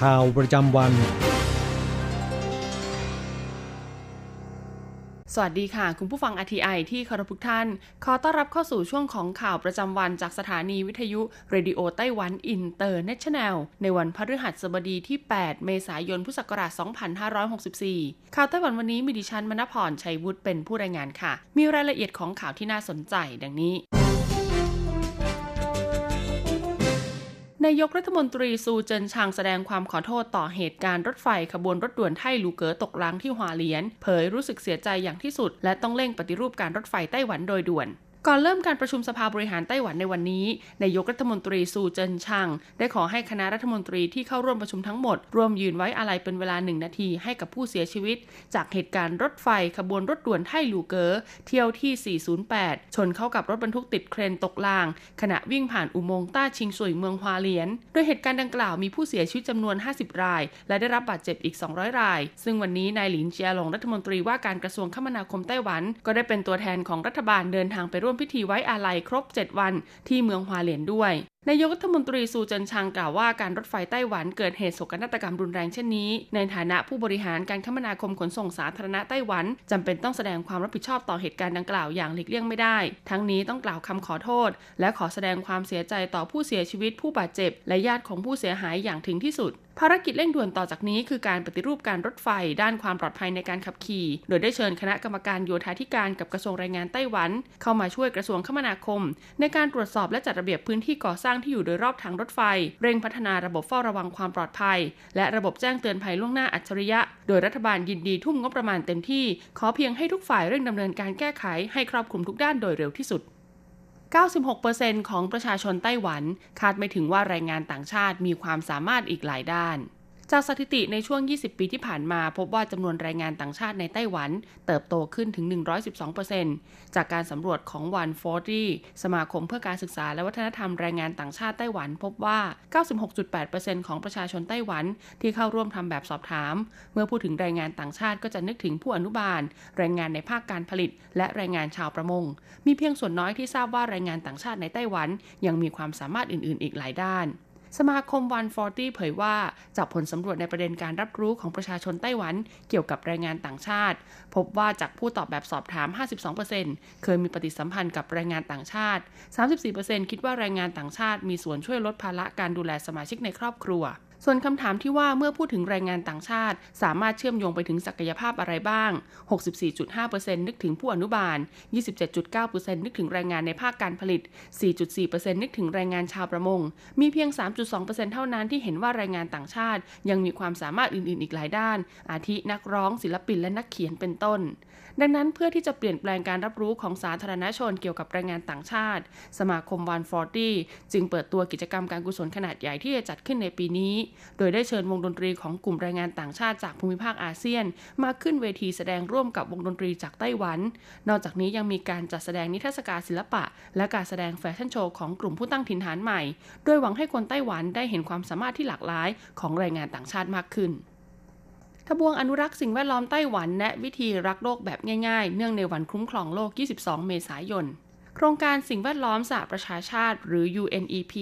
ข่าวประจำวัน สวัสดีค่ะ คุณผู้ฟัง RTI ที่เคารพทุกท่าน ขอต้อนรับเข้าสู่ช่วงของข่าวประจำวันจากสถานีวิทยุ Radio Taiwan International ในวันพฤหัสบดีที่ 8 เมษายน พุทธศักราช 2564 ข่าวไต้หวันวันนี้มีดิฉันมณพรชัยวุฒิเป็นผู้รายงานค่ะ มีรายละเอียดของข่าวที่น่าสนใจดังนี้ นายกรัฐมนตรีซูเจินชางแสดงความขอโทษต่อเหตุการณ์รถไฟขบวนรถด่วนไทลูเก๋อตกรางที่ฮัวเหลียน เผยรู้สึกเสียใจอย่างที่สุด และต้องเร่งปฏิรูปการรถไฟไต้หวันโดยด่วน ก่อนเริ่มการประชุมสภาบริหารไต้หวันในวันนี้ นายกรัฐมนตรีซูเจินชางได้ขอให้คณะรัฐมนตรีที่เข้าร่วมประชุมทั้งหมด ร่วมยืนไว้อาลัยเป็นเวลาหนึ่งนาทีให้กับผู้เสียชีวิต จากเหตุการณ์รถไฟขบวนรถด่วนไทลูเก๋อเที่ยวที่ 408 ชนเข้ากับรถบรรทุกติดเครนตกราง ขณะวิ่งผ่านอุโมงค์ต้าชิงสุยเมืองฮวาเหลียน โดยเหตุการณ์ดังกล่าวมีผู้เสียชีวิตจำนวน 50 ราย และได้รับบาดเจ็บอีก 200 ราย ซึ่งวันนี้นายหลินเจียหลงรัฐมนตรีว่าการกระทรวงคมนาคมไต้หวัน ก็ได้เป็นตัวแทนของรัฐบาลเดินทางไปร่วมพิธีไว้อาลัยครบ 7 วันที่เมืองฮวาเหลียนด้วย นายกรัฐมนตรีซูเจินชางกล่าวว่าการรถไฟไต้หวันเกิดเหตุโศกนาฏกรรมรุนแรงเช่นนี้ ในฐานะผู้บริหารการคมนาคมขนส่งสาธารณะไต้หวันจำเป็นต้องแสดงความรับผิดชอบต่อเหตุการณ์ดังกล่าวอย่างหลีกเลี่ยงไม่ได้ ทั้งนี้ต้องกล่าวคำขอโทษ และขอแสดงความเสียใจต่อผู้เสียชีวิตผู้บาดเจ็บ และญาติของผู้เสียหายอย่างถึงที่สุดภารกิจเร่งด่วนต่อจากนี้คือการปฏิรูปการรถไฟด้านความปลอดภัยในการขับขี่ โดยได้เชิญคณะกรรมการโยธาธิการกับกระทรวงแรงงานไต้หวัน เข้ามาช่วยกระทรวงคมนาคม ในการตรวจสอบและจัดระเบียบพื้นที่ก่อสร้างที่อยู่โดยรอบทางรถไฟ เร่งพัฒนาระบบเฝ้าระวังความปลอดภัย และระบบแจ้งเตือนภัยล่วงหน้าอัจฉริยะ โดยรัฐบาลยินดีทุ่มงบประมาณเต็มที่ ขอเพียงให้ทุกฝ่ายเร่งดำเนินการแก้ไขให้ครอบคลุมทุกด้านโดยเร็วที่สุด96%ของประชาชนไต้หวัน คาดไม่ถึงว่าแรงงานต่างชาติมีความสามารถอีกหลายด้าน จากสถิติในช่วง 20 ปีที่ผ่านมา พบว่าจำนวนแรงงานต่างชาติในไต้หวัน เติบโตขึ้นถึง 112%จากการสำรวจของวันฟอร์ีสมาคมเพื่อการศึกษาและวัฒนธรรมแรงงานต่างชาติไต้หวัน พบว่า 96.8%ของประชาชนไต้หวันที่เข้าร่วมทำแบบสอบถาม เมื่อพูดถึงแรงงานต่างชาติก็จะนึกถึงผู้อนุบาล แรงงานในภาคการผลิต และแรงงานชาวประมง มีเพียงส่วนน้อยที่ทราบว่าแรงงานต่างชาติในไต้หวัน ยังมีความสามารถอื่น ๆ อีกหลายด้าน สมาคมวันฟอร์ตี้เผยว่าจากผลสำรวจในประเด็นการรับรู้ของประชาชนไต้หวันเกี่ยวกับแรงงานต่างชาติ พบว่าจากผู้ตอบแบบสอบถาม 52%เคยมีปฏิสัมพันธ์กับแรงงานต่างชาติ 34%คิดว่าแรงงานต่างชาติมีส่วนช่วยลดภาระการดูแลสมาชิกในครอบครัว ส่วนคำถามที่ว่าเมื่อพูดถึงแรงงานต่างชาติ สามารถเชื่อมโยงไปถึงศักยภาพอะไรบ้าง 64.5%นึกถึงผู้อนุบาล 27.9%นึกถึงแรงงานในภาคการผลิต 4.4%นึกถึงแรงงานชาวประมง มีเพียง 3.2%เท่านั้นที่เห็นว่าแรงงานต่างชาติ ยังมีความสามารถอื่นๆ อีกหลายด้าน อาทินักร้อง ศิลปินและนักเขียนเป็นต้น ดังนั้นเพื่อที่จะเปลี่ยนแปลงการรับรู้ของสาธารณชนเกี่ยวกับแรงงานต่างชาติ สมาคมวันฟอร์ตี้จึงเปิดตัวกิจกรรมการกุศลขนาดใหญ่ที่จะจัดขึ้นในปีนี้ โดยได้เชิญวงดนตรีของกลุ่มแรงงานต่างชาติจากภูมิภาคอาเซียน มาขึ้นเวทีแสดงร่วมกับวงดนตรีจากไต้หวัน นอกจากนี้ยังมีการจัดแสดงนิทรรศการศิลปะ และการแสดงแฟชั่นโชว์ของกลุ่มผู้ตั้งถิ่นฐานใหม่ โดยหวังให้คนไต้หวันได้เห็นความสามารถที่หลากหลายของแรงงานต่างชาติมากขึ้น ทบวงอนุรักษ์สิ่งแวดล้อมไต้หวันแนะวิธีรักโลกแบบง่ายๆ เนื่องในวันคุ้มครองโลก 22 เมษายน โครงการสิ่งแวดล้อมสหประชาชาติ หรือ UNEP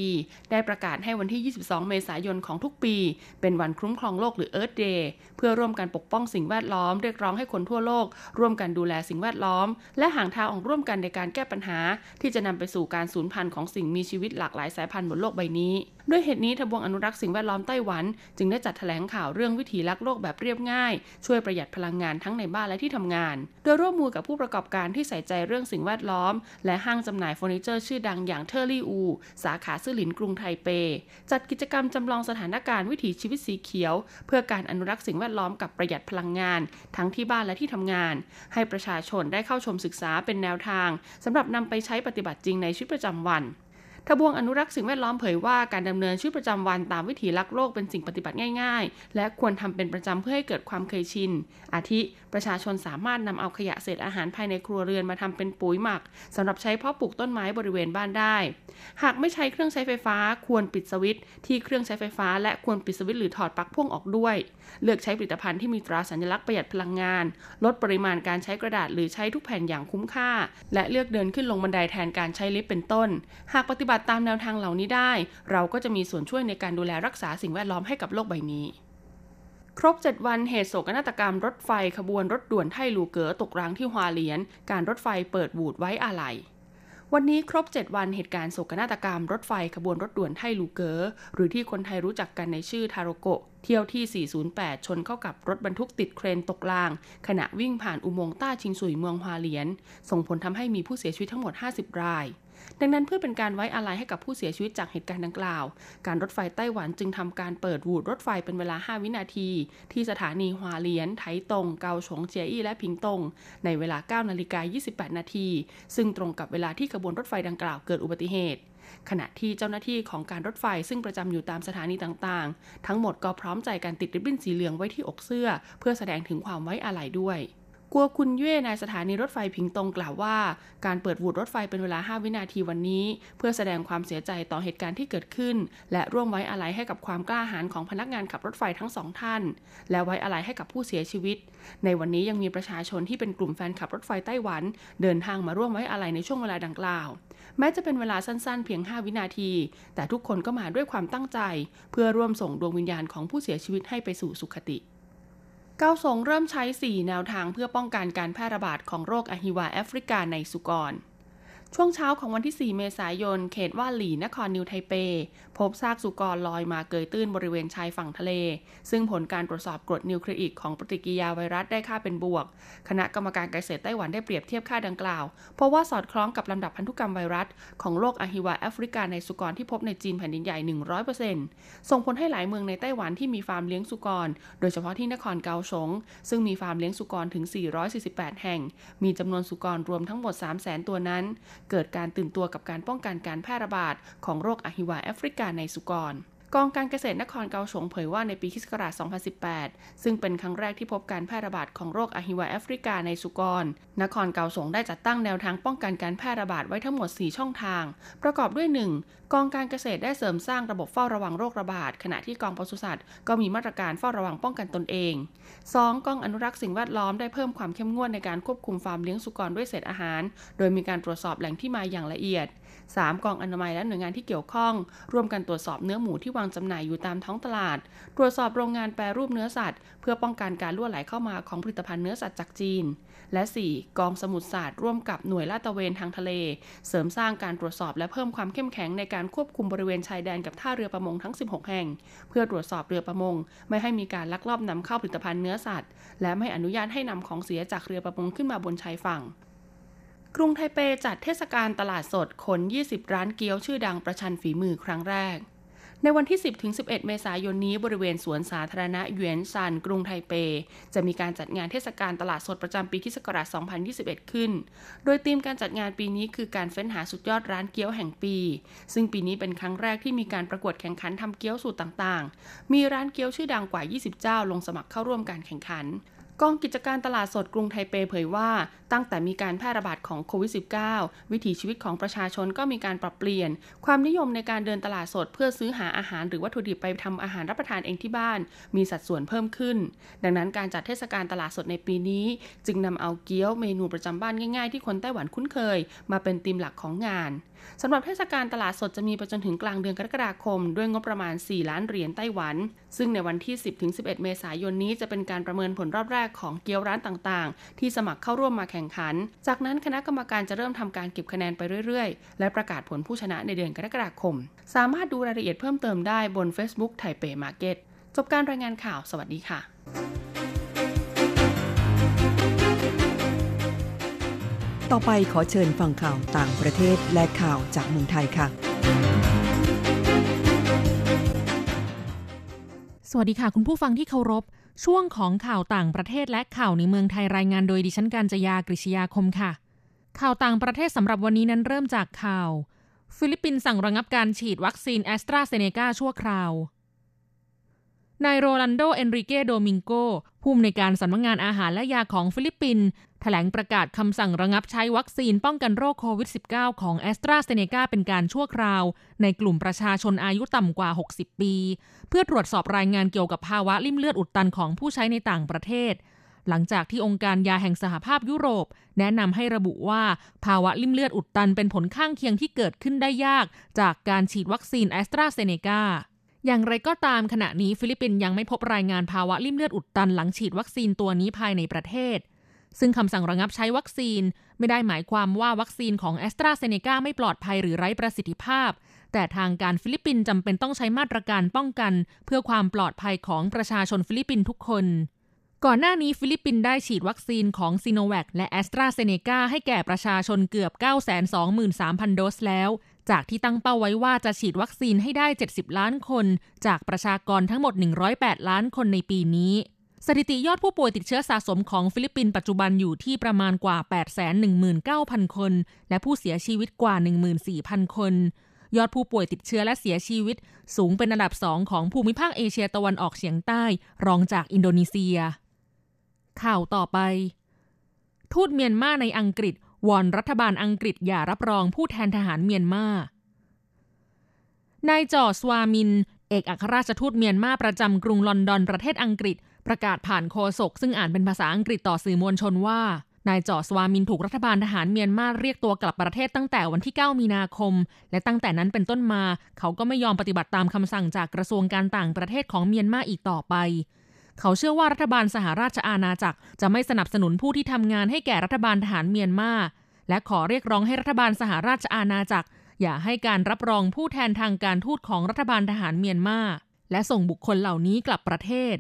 ได้ประกาศให้วันที่ 22 เมษายนของทุกปี เป็นวันคุ้มครองโลกหรือ Earth Day เพื่อร่วมกันปกป้องสิ่งแวดล้อมเรียกร้องให้คนทั่วโลก ร่วมกันดูแลสิ่งแวดล้อม และหางทางออกร่วมกันในการแก้ปัญหา ที่จะนำไปสู่การสูญพันธุ์ของสิ่งมีชีวิตหลากหลายสายพันธุ์บนโลกใบนี้ ด้วยเหตุนี้ทบวงอนุรักษ์สิ่งแวดล้อมไต้หวัน จึงได้จัดแถลงข่าวเรื่องวิถีรักโลกแบบเรียบง่าย ช่วยประหยัดพลังงานทั้งในบ้านและที่ทำงาน โดยร่วมมือกับผู้ประกอบการที่ใส่ใจเรื่องสิ่งแวดล้อม และห้างจำหน่ายเฟอร์นิเจอร์ชื่อดังอย่างเทอร์ลี่อู สาขาซื่อหลินกรุงไทเป จัดกิจกรรมจำลองสถานการณ์วิถีชีวิตสีเขียว เพื่อการอนุรักษ์สิ่งแวดล้อมกับประหยัดพลังงาน ทั้งที่บ้านและที่ทำงาน ให้ประชาชนได้เข้าชมศึกษาเป็นแนวทางสำหรับนำไปใช้ปฏิบัติจริงในชีวิตประจำวัน ทบวงอนุรักษ์สิ่งแวดล้อมเผยว่าการดำเนินชีวิตประจำวันตามวิถีรักโลกเป็นสิ่งปฏิบัติง่าย ๆ และควรทำเป็นประจำเพื่อให้เกิดความเคยชิน อาทิ ประชาชนสามารถนำเอาขยะเศษอาหารภายในครัวเรือนมาทำเป็นปุ๋ยหมักสำหรับใช้เพาะปลูกต้นไม้บริเวณบ้านได้ หากไม่ใช้เครื่องใช้ไฟฟ้า ควรปิดสวิตช์ที่เครื่องใช้ไฟฟ้า และควรปิดสวิตช์หรือถอดปลั๊กพ่วงออกด้วย เลือกใช้ผลิตภัณฑ์ที่มีตราสัญลักษณ์ประหยัดพลังงาน ลดปริมาณการใช้กระดาษหรือใช้ทุกแผ่นอย่างคุ้มค่า และเลือกเดินขึ้นลงบันไดแทนการใช้ลิฟต์เป็นต้น หากปฏิบัติตามแนวทางเหล่านี้ได้ เราก็จะมีส่วนช่วยในการดูแลรักษาสิ่งแวดล้อมให้กับโลกใบนี้ครบ 7 วันเหตุโศกนาฏกรรมรถไฟขบวนรถด่วนไทลูเก๋อตกรางที่ฮวาเหลียน การรถไฟเปิดบูธไว้อาลัย วันนี้ครบ 7 วันเหตุการณ์โศกนาฏกรรมรถไฟขบวนรถด่วนไทลูเก๋อหรือที่คนไทยรู้จักกันในชื่อทาโรโกเที่ยวที่ 408 ชนเข้ากับรถบรรทุกติดเครนตกราง ขณะวิ่งผ่านอุโมงค์ต้าชิงสุยเมืองฮวาเลียน ส่งผลทำให้มีผู้เสียชีวิตทั้งหมด 50 ราย ดังนั้นเพื่อเป็นการไว้อาลัยให้กับผู้เสียชีวิตจากเหตุการณ์ดังกล่าว การรถไฟไต้หวันจึงทำการเปิดวูดรถไฟเป็นเวลา 5 วินาที ที่สถานีฮวาเลียน ไถตง เกาฉงเจียอี้และพิงตง ในเวลา 9 นาฬิกา 28 นาที ซึ่งตรงกับเวลาที่ขบวนรถไฟดังกล่าวเกิดอุบัติเหตุขณะที่เจ้าหน้าที่ของการรถไฟซึ่งประจำอยู่ตามสถานีต่างๆ ทั้งหมดก็พร้อมใจการติดริบบิ้นสีเหลืองไว้ที่อกเสื้อ เพื่อแสดงถึงความไว้อาลัยด้วย กัวคุณเย่ในสถานีรถไฟพิงตงกล่าวว่า การเปิดวูดรถไฟเป็นเวลา 5 วินาทีวันนี้ เพื่อแสดงความเสียใจต่อเหตุการณ์ที่เกิดขึ้น และร่วมไว้อาลัยให้กับความกล้าหาญของพนักงานขับรถไฟทั้งสองท่าน และไว้อาลัยให้กับผู้เสียชีวิต ในวันนี้ยังมีประชาชนที่เป็นกลุ่มแฟนขับรถไฟไต้หวัน เดินทางมาร่วมไว้อาลัยในช่วงเวลาดังกล่าว แม้จะเป็นเวลาสั้นๆ เพียง 5 วินาที แต่ทุกคนก็มาด้วยความตั้งใจ เพื่อร่วมส่งดวงวิญญาณของผู้เสียชีวิตให้ไปสู่สุคติ เกาสงเริ่มใช้ 4 แนวทางเพื่อป้องกันการแพร่ระบาดของโรคอหิวาแอฟริกาในสุกร ช่วงเช้าของวันที่ 4 เมษายน เขตว่าหลีนครนิวไทเป พบซากสุกรลอยมาเกยตื้นบริเวณชายฝั่งทะเล ซึ่งผลการตรวจสอบกรดนิวคลีอิกของปฏิกิริยาไวรัสได้ค่าเป็นบวก คณะกรรมการเกษตรไต้หวันได้เปรียบเทียบค่าดังกล่าว เพราะว่าสอดคล้องกับลำดับพันธุกรรมไวรัส ของโรคอหิวาแอฟริกาในสุกรที่พบในจีนแผ่นดินใหญ่ 100%ส่งผลให้หลายเมืองในไต้หวันที่มีฟาร์มเลี้ยงสุกร โดยเฉพาะที่นครเกาสงซึ่งมีฟาร์มเลี้ยงสุกรถึง 448 แห่ง มีจำนวนสุกรรวมทั้งหมด 300,000 ตัวนั้นเกิดการตื่นตัวกับการป้องกันการแพร่ระบาดของโรคอหิวาแอฟริกาในสุกร กองการเกษตรนครเกาสงเผยว่าในปีคศ2018 ซึ่งเป็นครั้งแรกที่พบการแพร่ระบาดของโรคอหิวาแอฟริกาในสุกร นครเกาสงได้จัดตั้งแนวทางป้องกันการแพร่ระบาดไว้ทั้งหมด 4 ช่องทาง ประกอบด้วย 1. กองการเกษตรได้เสริมสร้างระบบเฝ้าระวังโรคระบาด ขณะที่กองปศุสัตว์ก็มีมาตรการเฝ้าระวังป้องกันตนเอง 2. กองอนุรักษ์สิ่งแวดล้อมได้เพิ่มความเข้มงวดในการควบคุมฟาร์มเลี้ยงสุกรด้วยเศษอาหาร โดยมีการตรวจสอบแหล่งที่มาอย่างละเอียด 3. กองอนามัยและหน่วยงานที่เกี่ยวข้อง ร่วมกันตรวจสอบเนื้อหมูที่วางจำหน่ายอยู่ตามท้องตลาด ตรวจสอบโรงงานแปรรูปเนื้อสัตว์ เพื่อป้องกันการล่วไหลเข้ามาของผลิตภัณฑ์เนื้อสัตว์จากจีน และ 4. กองสมุทรศาสตร์ร่วมกับหน่วยลาดตระเวนทางทะเล เสริมสร้างการตรวจสอบและเพิ่มความเข้มแข็งในการควบคุมบริเวณชายแดนกับท่าเรือประมงทั้ง 16 แห่ง เพื่อตรวจสอบเรือประมง ไม่ให้มีการลักลอบนำเข้าผลิตภัณฑ์เนื้อสัตว์ และไม่อนุญาตให้นำของเสียจากเรือประมงขึ้นมาบนชายฝั่ง กรุงไทเปจัดเทศกาลตลาดสดขน 20 ร้านเกี๊ยวชื่อดังประชันฝีมือครั้งแรก ในวันที่ 10-11 เมษายนนี้บริเวณสวนสาธารณะหยวนซันกรุงไทเป จะมีการจัดงานเทศกาลตลาดสดประจำปีคศ2021 ขึ้น โดยธีมการจัดงานปีนี้คือการเฟ้นหาสุดยอดร้านเกี๊ยวแห่งปี ซึ่งปีนี้เป็นครั้งแรกที่มีการประกวดแข่งขันทำเกี๊ยวสูตรต่างๆ มีร้านเกี๊ยวชื่อดังกว่า 20 เจ้าลงสมัครเข้าร่วมการแข่งขันกองกิจการตลาดสดกรุงไทเปเผยว่า ตั้งแต่มีการแพร่ระบาดของโควิด -19 วิถีชีวิตของประชาชนก็มีการปรับเปลี่ยน ความนิยมในการเดินตลาดสดเพื่อซื้อหาอาหารหรือวัตถุดิบไปทำอาหารรับประทานเองที่บ้าน มีสัดส่วนเพิ่มขึ้น ดังนั้นการจัดเทศกาลตลาดสดในปีนี้ จึงนำเอาเกี๊ยวเมนูประจำบ้านง่ายๆ ที่คนไต้หวันคุ้นเคย มาเป็นธีมหลักของงานสำหรับเทศกาลตลาดสดจะมีไปจนถึงกลางเดือนกรกฎาคม ด้วยงบประมาณ 4 ล้านเหรียญไต้หวัน ซึ่งในวันที่ 10-11 เมษายนนี้จะเป็นการประเมินผลรอบแรกของเกี๊ยวร้านต่างๆ ที่สมัครเข้าร่วมมาแข่งข่งขัน จากนั้นคณะกรรมการจะเริ่มทำการเก็บคะแนนไปเรื่อยๆ และประกาศผลผู้ชนะในเดือนกรกฎาคม สามารถดูรายละเอียดเพิ่มเติมได้บน Facebook ไทเปมาร์เก็ตจบการรายงานข่าว สวัสดีค่ะต่อไปขอเชิญฟังข่าวต่างประเทศและข่าวจากเมืองไทยค่ะ สวัสดีค่ะคุณผู้ฟังที่เคารพ ช่วงของข่าวต่างประเทศและข่าวในเมืองไทยรายงานโดยดิฉันการจยากริชยาคมค่ะ ข่าวต่างประเทศสำหรับวันนี้นั้นเริ่มจากข่าว ฟิลิปปินส์สั่งระงับการฉีดวัคซีนแอสตราเซเนกาชั่วคราว นายโรลันโด เอนริเกโดมิงโกผู้อำนวยการสำนักงานอาหารและยาของฟิลิปปินส์แถลงประกาศคำสั่งระงับใช้วัคซีนป้องกันโรคโควิด -19 ของแอสตราเซเนกาเป็นการชั่วคราว ในกลุ่มประชาชนอายุต่ำกว่า 60 ปี เพื่อตรวจสอบรายงานเกี่ยวกับภาวะลิ่มเลือดอุดตันของผู้ใช้ในต่างประเทศ หลังจากที่องค์การยาแห่งสหภาพยุโรป แนะนำให้ระบุว่าภาวะลิ่มเลือดอุดตันเป็นผลข้างเคียงที่เกิดขึ้นได้ยาก จากการฉีดวัคซีนแอสตราเซเนกา อย่างไรก็ตามขณะนี้ฟิลิปปินส์ยังไม่พบรายงานภาวะลิ่มเลือดอุดตันหลังฉีดวัคซีนตัวนี้ภายในประเทศ ซึ่งคำสั่งระงับใช้วัคซีน ไม่ได้หมายความว่าวัคซีนของแอสตราเซเนกาไม่ปลอดภัยหรือไร้ประสิทธิภาพ แต่ทางการฟิลิปปินส์จำเป็นต้องใช้มาตรการป้องกัน เพื่อความปลอดภัยของประชาชนฟิลิปปินส์ทุกคน ก่อนหน้านี้ฟิลิปปินส์ได้ฉีดวัคซีนของซีโนแวคและแอสตราเซเนกาให้แก่ประชาชนเกือบ 923,000 โดสแล้ว จากที่ตั้งเป้าไว้ว่าจะฉีดวัคซีนให้ได้ 70 ล้านคน จากประชากรทั้งหมด 108 ล้านคนในปีนี้ สถิติยอดผู้ป่วยติดเชื้อสะสมของฟิลิปปินส์ปัจจุบันอยู่ที่ประมาณกว่า 819,000 คน และผู้เสียชีวิตกว่า 14,000 คน ยอดผู้ป่วยติดเชื้อและเสียชีวิต สูงเป็นอันดับสองของภูมิภาคเอเชียตะวันออกเฉียงใต้ รองจากอินโดนีเซีย ข่าวต่อไปทูตเมียนมาในอังกฤษ วอนรัฐบาลอังกฤษอย่ารับรองผู้แทนทหารเมียนมานายจอซวามิน เอกอัครราชทูตเมียนมาประจำกรุงลอนดอนประเทศอังกฤษ ประกาศผ่านโฆษกซึ่งอ่านเป็นภาษาอังกฤษต่อสื่อมวลชนว่านายจอสวามินถูกรัฐบาลทหารเมียนมาเรียกตัวกลับประเทศตั้งแต่วันที่ 9 มีนาคม และตั้งแต่นั้นเป็นต้นมา เขาก็ไม่ยอมปฏิบัติตามคำสั่งจากกระทรวงการต่างประเทศของเมียนมาอีกต่อไป เขาเชื่อว่ารัฐบาลสหราชอาณาจักร จะไม่สนับสนุนผู้ที่ทำงานให้แก่รัฐบาลทหารเมียนมา และขอเรียกร้องให้รัฐบาลสหราชอาณาจักร อย่าให้การรับรองผู้แทนทางการทูตของรัฐบาลทหารเมียนมา และส่งบุคคลเหล่านี้กลับประเทศ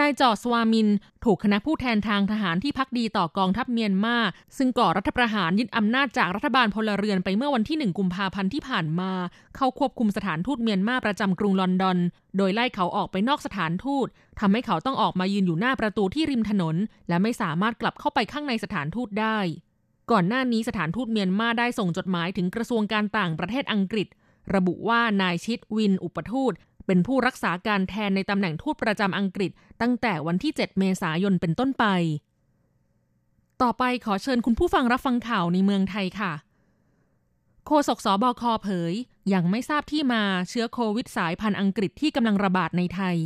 นายจอสวามิน ถูกคณะผู้แทนทางทหารที่พักดีต่อกองทัพเมียนมา ซึ่งก่อรัฐประหารยึดอำนาจจากรัฐบาลพลเรือนไปเมื่อวันที่ 1 กุมภาพันธ์ที่ผ่านมา เข้าควบคุมสถานทูตเมียนมาประจำกรุงลอนดอน โดยไล่เขาออกไปนอกสถานทูตทำให้เขาต้องออกมายืนอยู่หน้าประตูที่ริมถนน และไม่สามารถกลับเข้าไปข้างในสถานทูตได้ ก่อนหน้านี้สถานทูตเมียนมาได้ส่งจดหมายถึงกระทรวงการต่างประเทศอังกฤษระบุว่านายชิดวินอุปทูต เป็นผู้รักษาการแทนในตำแหน่งทูตประจำอังกฤษ ตั้งแต่วันที่ 7 เมษายนเป็นต้นไป ต่อไปขอเชิญคุณผู้ฟังรับฟังข่าวในเมืองไทยค่ะ โฆษกสบคเผย ยังไม่ทราบที่มาเชื้อโควิดสายพันธุ์อังกฤษที่กำลังระบาดในไทย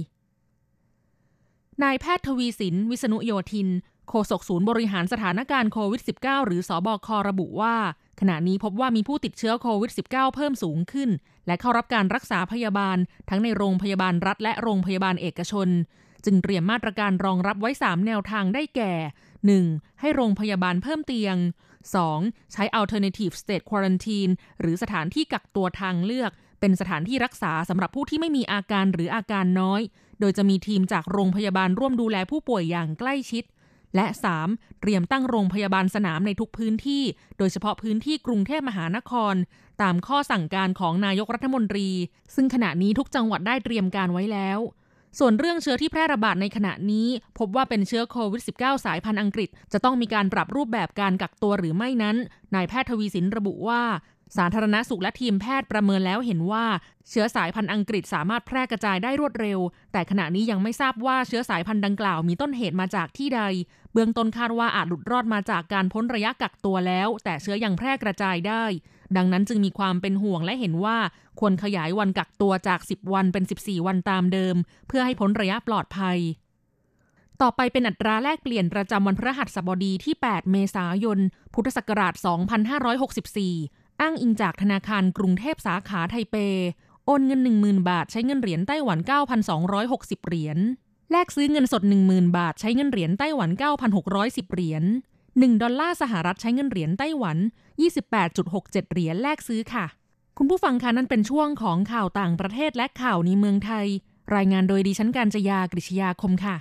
นายแพทย์ทวีสิน วิษณุโยธิน โฆษกศูนย์บริหารสถานการณ์โควิด -19 หรือสอบคระบุว่า ขณะนี้พบว่ามีผู้ติดเชื้อโควิด -19 เพิ่มสูงขึ้น และเข้ารับการรักษาพยาบาล ทั้งในโรงพยาบาลรัฐและโรงพยาบาลเอกชน จึงเตรียมมาตรการรองรับไว้ 3 แนวทางได้แก่ 1. ให้โรงพยาบาลเพิ่มเตียง 2. ใช้ alternative state quarantine หรือสถานที่กักตัวทางเลือก เป็นสถานที่รักษาสำหรับผู้ที่ไม่มีอาการหรืออาการน้อย โดยจะมีทีมจากโรงพยาบาลร่วมดูแลผู้ป่วยอย่างใกล้ชิด และ 3. เตรียมตั้งโรงพยาบาลสนามในทุกพื้นที่ โดยเฉพาะพื้นที่กรุงเทพมหานคร ตามข้อสั่งการของนายกรัฐมนตรี ซึ่งขณะนี้ทุกจังหวัดได้เตรียมการไว้แล้ว ส่วนเรื่องเชื้อที่แพร่ระบาดในขณะนี้ พบว่าเป็นเชื้อโควิด -19 สายพันธุ์อังกฤษ จะต้องมีการปรับรูปแบบการกักตัวหรือไม่นั้น นายแพทย์ทวีสินระบุว่า สาธารณสุขและทีมแพทย์ประเมินแล้วเห็นว่า เชื้อสายพันธุ์อังกฤษสามารถแพร่กระจายได้รวดเร็ว แต่ขณะนี้ยังไม่ทราบว่าเชื้อสายพันธุ์ดังกล่าวมีต้นเหตุมาจากที่ใด เบื้องต้นคาดว่าอาจหลุดรอดมาจากการพ้นระยะกักตัวแล้ว แต่เชื้อยังแพร่กระจายได้ ดังนั้นจึงมีความเป็นห่วงและเห็นว่า ควรขยายวันกักตัวจาก 10 วันเป็น 14 วันตามเดิม เพื่อให้พ้นระยะปลอดภัยต่อไปเป็นอัตราแลกเปลี่ยนประจำวันพฤหัสบดีที่ 8 เมษายน พุทธศักราช 2564 อ้างอิงจากธนาคารกรุงเทพสาขาไทเป โอนเงิน 10,000 บาทใช้เงินเหรียญไต้หวัน 9,260 เหรียญ แลกซื้อเงินสด 10,000 บาทใช้เงินเหรียญไต้หวัน 9,610 เหรียญ 1 ดอลลาร์สหรัฐใช้เงินเหรียญไต้หวัน 28.67 เหรียญแลกซื้อค่ะ คุณผู้ฟังคะนั่นเป็นช่วงของข่าวต่างประเทศและข่าวในเมืองไทย รายงานโดยดิฉันการจยากริชยาคมค่ะ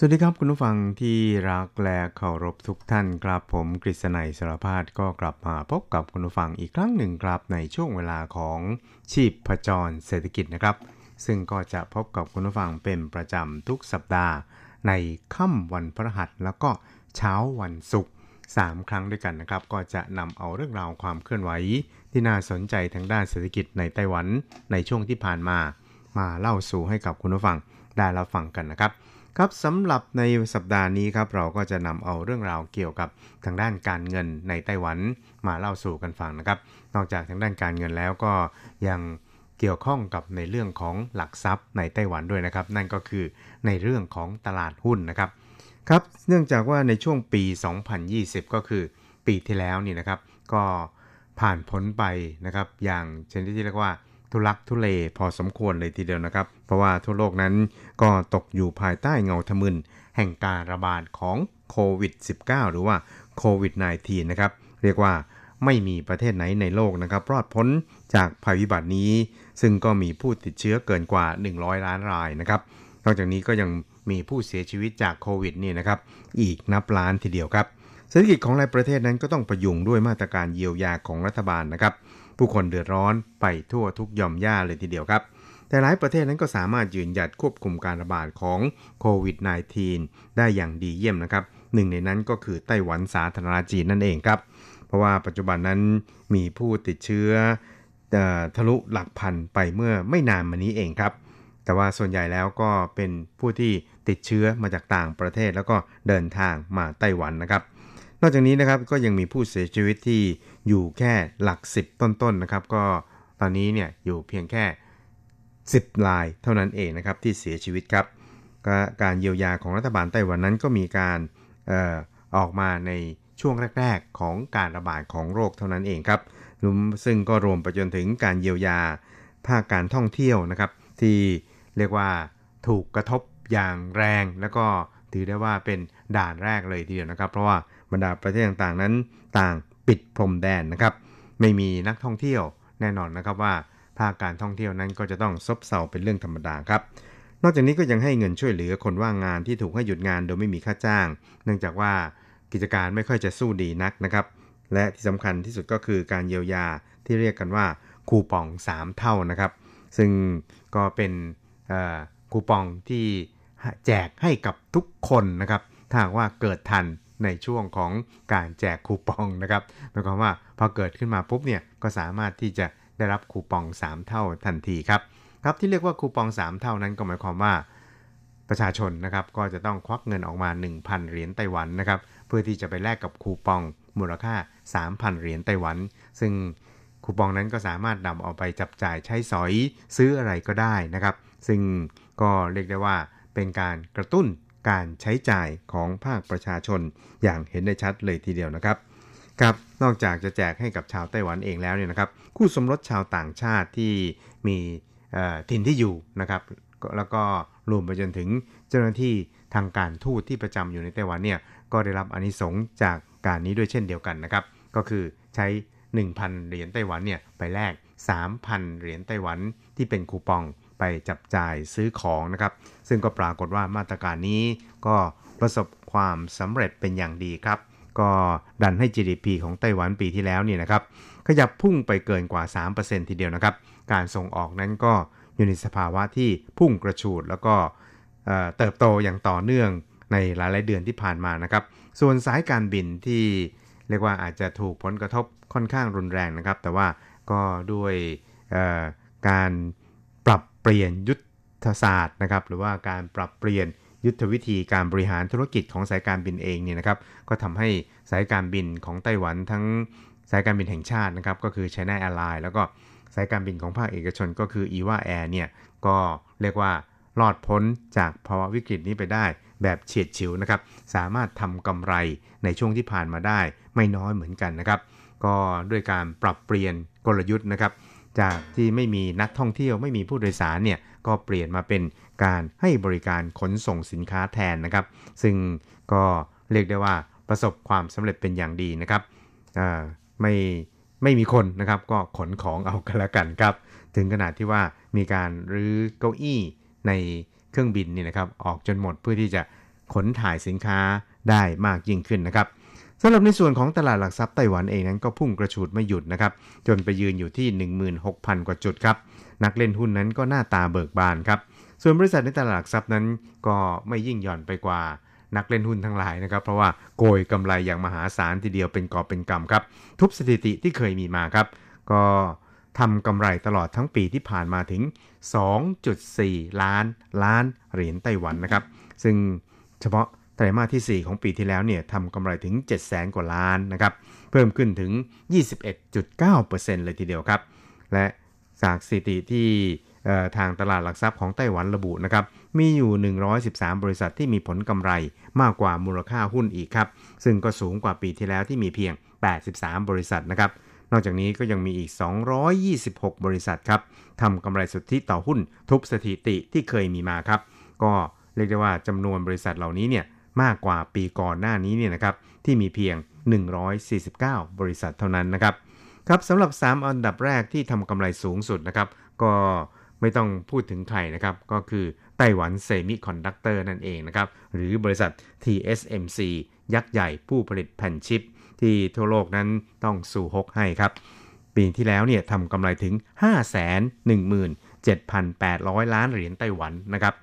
สวัสดีครับคุณผู้ฟังที่รักและเคารพทุกท่านครับผมกฤษณัยสารพาดก็กลับมาพบกับคุณผู้ฟังอีกครั้งหนึ่งครับในช่วงเวลาของชีพผจรเศรษฐกิจนะครับ ซึ่งก็จะพบกับคุณผู้ฟังเป็นประจำทุกสัปดาห์ ในค่ำวันพฤหัสแล้วก็เช้าวันศุกร์3ครั้งด้วยกันนะครับ ก็จะนำเอาเรื่องราวความเคลื่อนไหว ที่น่าสนใจทางด้านเศรษฐกิจในไต้หวันในช่วงที่ผ่านมา มาเล่าสู่ให้กับคุณผู้ฟังได้รับฟังกันนะครับ ครับสำหรับในสัปดาห์นี้ครับเราก็จะนำเอาเรื่องราวเกี่ยวกับทางด้านการเงินในไต้หวันมาเล่าสู่กันฟังนะครับ นอกจากทางด้านการเงินแล้วก็ยังเกี่ยวข้องกับในเรื่องของหลักทรัพย์ในไต้หวันด้วยนะครับ นั่นก็คือในเรื่องของตลาดหุ้นนะครับครับเนื่องจากว่าในช่วงปี 2020 ก็คือปีที่แล้วนี่นะครับ ก็ผ่านพ้นไปนะครับอย่างเช่นที่เรียกว่า ทุลักทุเลพอสมควรเลยทีเดียวนะครับ เพราะว่าทั่วโลกนั้นก็ตกอยู่ภายใต้เงาทะมึนแห่งการระบาดของโควิด -19 หรือว่าโควิด -19 นะครับ เรียกว่าไม่มีประเทศไหนในโลกนะครับ รอดพ้นจากภัยพิบัตินี้ ซึ่งก็มีผู้ติดเชื้อเกินกว่า 100 ล้านรายนะครับ นอกจากนี้ก็ยังมีผู้เสียชีวิตจากโควิดนี่นะครับ อีกนับล้านทีเดียวครับเศรษฐกิจของหลายประเทศนั้นก็ต้องประยุงด้วยมาตรการเยียวยาของรัฐบาลนะครับ ผู้คนเดือดร้อนไปทั่วทุกย่อมย่าเลยทีเดียวครับ แต่หลายประเทศนั้นก็สามารถยืนหยัดควบคุมการระบาดของโควิด -19 ได้อย่างดีเยี่ยมนะครับหนึ่งในนั้นก็คือไต้หวันสาธารณจีนนั่นเองครับ เพราะว่าปัจจุบันนั้นมีผู้ติดเชื้อทะลุหลักพันไปเมื่อไม่นานมานี้เองครับ แต่ว่าส่วนใหญ่แล้วก็เป็นผู้ที่ติดเชื้อมาจากต่างประเทศแล้วก็เดินทางมาไต้หวันนะครับ นอกจากนี้นะครับก็ยังมีผู้เสียชีวิตที่อยู่แค่หลักสิบต้นๆนนะครับ ก็ตอนนี้เนี่ยอยู่เพียงแค่ 10 ลายเท่านั้นเองนะครับที่เสียชีวิตครับ การเยียวยาของรัฐบาลไต้หวันนั้นก็มีการออออกมาในช่วงแรก ๆ ของการระบาดของโรคเท่านั้นเองครับซึ่งก็รวมไปจนถึงการเยียวยาภาคการท่องเที่ยวนะครับ ที่เรียกว่าถูกกระทบอย่างแรง แล้วก็ถือได้ว่าเป็นด่านแรกเลยทีเดียวนะครับ เพราะว่า บรรดาประเทศต่างๆนั้น ต่างปิดพรมแดนนะครับ ไม่มีนักท่องเที่ยวแน่นอนนะครับว่าภาคการท่องเที่ยวนั้นก็จะต้องซบเซาเป็นเรื่องธรรมดาครับ นอกจากนี้ก็ยังให้เงินช่วยเหลือคนว่างงานที่ถูกให้หยุดงานโดยไม่มีค่าจ้าง เนื่องจากว่ากิจการไม่ค่อยจะสู้ดีนักนะครับ และที่สำคัญที่สุดก็คือการเยียวยาที่เรียกกันว่าคูปอง 3 เท่านะครับ ซึ่งก็เป็นคูปองที่แจกให้กับทุกคนนะครับถ้าว่าเกิดทัน ในช่วงของการแจกคูปองนะครับหมายความว่าพอเกิดขึ้นมาปุ๊บเนี่ยก็สามารถที่จะได้รับคูปอง 3 เท่าทันทีครับครับที่เรียกว่าคูปอง 3 เท่านั้นก็หมายความว่าประชาชนนะครับก็จะต้องควักเงินออกมา 1,000 เหรียญไต้หวันนะครับเพื่อที่จะไปแลกกับคูปองมูลค่า 3,000 เหรียญไต้หวัน ซึ่งคูปองนั้นก็สามารถนำเอาไปจับจ่ายใช้สอยซื้ออะไรก็ได้นะครับ ซึ่งก็เรียกได้ว่าเป็นการกระตุ้น การใช้จ่ายของภาคประชาชนอย่างเห็นได้ชัดเลยทีเดียวนะครับครับนอกจากจะแจกให้กับชาวไต้หวันเองแล้วเนี่ยนะครับคู่สมรสชาวต่างชาติที่มีถิ่นที่อยู่นะครับแล้วก็รวมไปจนถึงเจ้าหน้าที่ทางการทูตที่ประจำอยู่ในไต้หวันเนี่ยก็ได้รับอนิสงจากการนี้ด้วยเช่นเดียวกันนะครับก็คือใช้ 1,000 เหรียญไต้หวันเนี่ยไปแลก3,000 เหรียญไต้หวันที่เป็นคูปอง ไปจับจ่ายซื้อของนะครับ ซึ่งก็ปรากฏว่ามาตรการนี้ก็ประสบความสำเร็จเป็นอย่างดีครับ ก็ดันให้ GDP ของไต้หวันปีที่แล้วนี่นะครับ ขยับพุ่งไปเกินกว่า 3%ทีเดียวนะครับ การส่งออกนั้นก็อยู่ในสภาวะที่พุ่งกระฉูดแล้วก็เติบโตอย่างต่อเนื่องในหลาย ๆ เดือนที่ผ่านมานะครับ ส่วนสายการบินที่เรียกว่าอาจจะถูกผลกระทบค่อนข้างรุนแรงนะครับ แต่ว่าก็ด้วยการ เปลี่ยนยุทธศาสตร์นะครับหรือว่าการปรับเปลี่ยนยุทธวิธีการบริหารธุรกิจของสายการบินเองเนี่ยนะครับก็ทำให้สายการบินของไต้หวันทั้งสายการบินแห่งชาตินะครับก็คือ China Airlines แล้วก็สายการบินของภาคเอกชนก็คือ e v a Air เนี่ยก็เรียกว่ารอดพ้นจากภาวะวิกฤตนี้ไปได้แบบเฉียดฉิวนะครับ สามารถทำกำไรในช่วงที่ผ่านมาได้ไม่น้อยเหมือนกันนะครับ ก็ด้วยการปรับเปลี่ยนกลยุทธ์นะครับ จากที่ไม่มีนักท่องเที่ยวไม่มีผู้โดยสารเนี่ยก็เปลี่ยนมาเป็นการให้บริการขนส่งสินค้าแทนนะครับ ซึ่งก็เรียกได้ว่าประสบความสำเร็จเป็นอย่างดีนะครับไม่ไม่มีคนนะครับก็ขนของเอากันละกันครับ ถึงขนาดที่ว่ามีการรื้อเก้าอี้ในเครื่องบินนี่นะครับออกจนหมดเพื่อที่จะขนถ่ายสินค้าได้มากยิ่งขึ้นนะครับ สำหรับในส่วนของตลาดหลักทรัพย์ไต้หวันเองนั้นก็พุ่งกระฉูดไม่หยุดนะครับ จนไปยืนอยู่ที่ 16,000 กว่าจุดครับ นักเล่นหุ้นนั้นก็หน้าตาเบิกบานครับ ส่วนบริษัทในตลาดหลักทรัพย์นั้นก็ไม่ยิ่งหย่อนไปกว่านักเล่นหุ้นทั้งหลายนะครับ เพราะว่าโกยกำไรอย่างมหาศาลทีเดียวเป็นกอบเป็นกำครับ ทุบสถิติที่เคยมีมาครับ ก็ทำกำไรตลอดทั้งปีที่ผ่านมาถึง 2.4 ล้านล้านเหรียญไต้หวันนะครับ ซึ่งเฉพาะ ไตรมาสที่ 4 ของปีที่แล้วเนี่ยทำกำไรถึง 7 0 0แสนกว่าล้านนะครับ เพิ่มขึ้นถึง 21.9%เลยทีเดียวครับ และจากสถิติที่ทางตลาดหลักทรัพย์ของไต้หวันระบุนะครับ มีอยู่ 113 บริษัทที่มีผลกำไรมากกว่ามูลค่าหุ้นอีกครับ ซึ่งก็สูงกว่าปีที่แล้วที่มีเพียง 83 บริษัทนะครับ นอกจากนี้ก็ยังมีอีก 226 บริษัทครับทำกำไรสุทธิต่อหุ้นทุบสถิติที่เคยมีมาครับ ก็เรียกได้ว่าจำนวนบริษัทเหล่านี้เนี่ย มากกว่าปีก่อนหน้านี้เนี่ยนะครับที่มีเพียง 149 บริษัทเท่านั้นนะครับครับสำหรับ 3 อันดับแรกที่ทำกำไรสูงสุดนะครับ ก็ไม่ต้องพูดถึงใครนะครับ ก็คือไต้หวันเซมิคอนดักเตอร์นั่นเองนะครับ หรือบริษัท TSMC ยักษ์ใหญ่ผู้ผลิตแผ่นชิป ที่ทั่วโลกนั้นต้องซูฮกให้ครับ ปีที่แล้วเนี่ยทำกำไรถึง 517,800 ล้านเหรียญไต้หวันนะครับ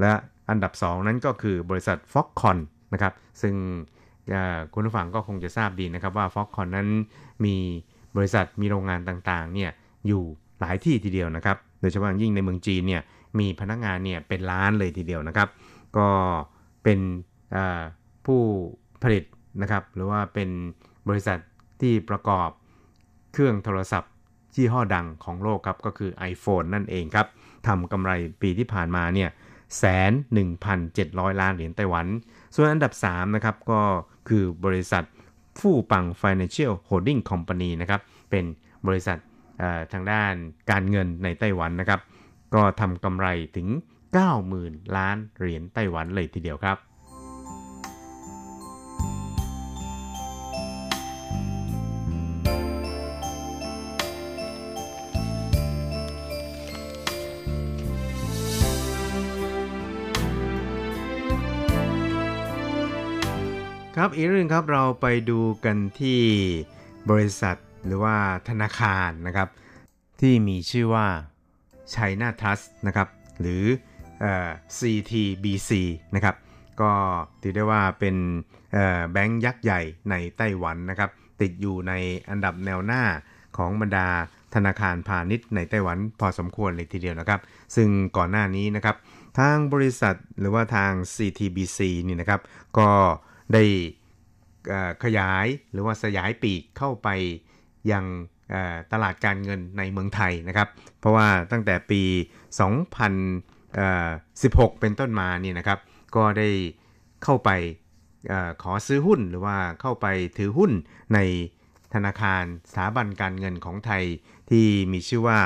และ อันดับ 2 นั้นก็คือบริษัท Foxconn นะครับซึ่งคุณผู้ฟังก็คงจะทราบดีนะครับว่า Foxconn นั้นมีบริษัทมีโรงงานต่างๆเนี่ยอยู่หลายที่ทีเดียวนะครับ โดยเฉพาะยิ่งในเมืองจีนเนี่ยมีพนักงานเนี่ยเป็นล้านเลยทีเดียวนะครับ ก็เป็นผู้ผลิตนะครับหรือว่าเป็นบริษัทที่ประกอบเครื่องโทรศัพท์ยี่ห้อดังของโลกครับก็คือ iPhone นั่นเองครับทำกำไรปีที่ผ่านมาเนี่ย แสนหนึ่งพันเจ็ดร้อยล้านเหรียญไต้หวัน ส่วนอันดับ3นะครับก็คือบริษัทฟู่ปัง Financial Holding Company นะครับ เป็นบริษัททางด้านการเงินในไต้หวันนะครับ ก็ทำกำไรถึง 90,000 ล้านเหรียญไต้หวันเลยทีเดียวครับ ครับอีกเรื่องครับเราไปดูกันที่บริษัทหรือว่าธนาคารนะครับ ที่มีชื่อว่า China Trust นะครับ หรือ CTBC นะครับ ก็ถือได้ว่าเป็นแบงก์ยักษ์ใหญ่ในไต้หวันนะครับ ติดอยู่ในอันดับแนวหน้าของบรรดาธนาคารพาณิชย์ในไต้หวันพอสมควรเลยทีเดียวนะครับ ซึ่งก่อนหน้านี้นะครับ ทางบริษัทหรือว่าทาง CTBC นี่นะครับ ก็ ได้ขยายหรือว่าสยายปีกเข้าไปยังตลาดการเงินในเมืองไทยนะครับ เพราะว่าตั้งแต่ปี 2016 เป็นต้นมานี่นะครับ ก็ได้เข้าไปอขอซื้อหุ้นหรือว่าเข้าไปถือหุ้นในธนาคารสถาบันการเงินของไทยที่มีชื่อว่า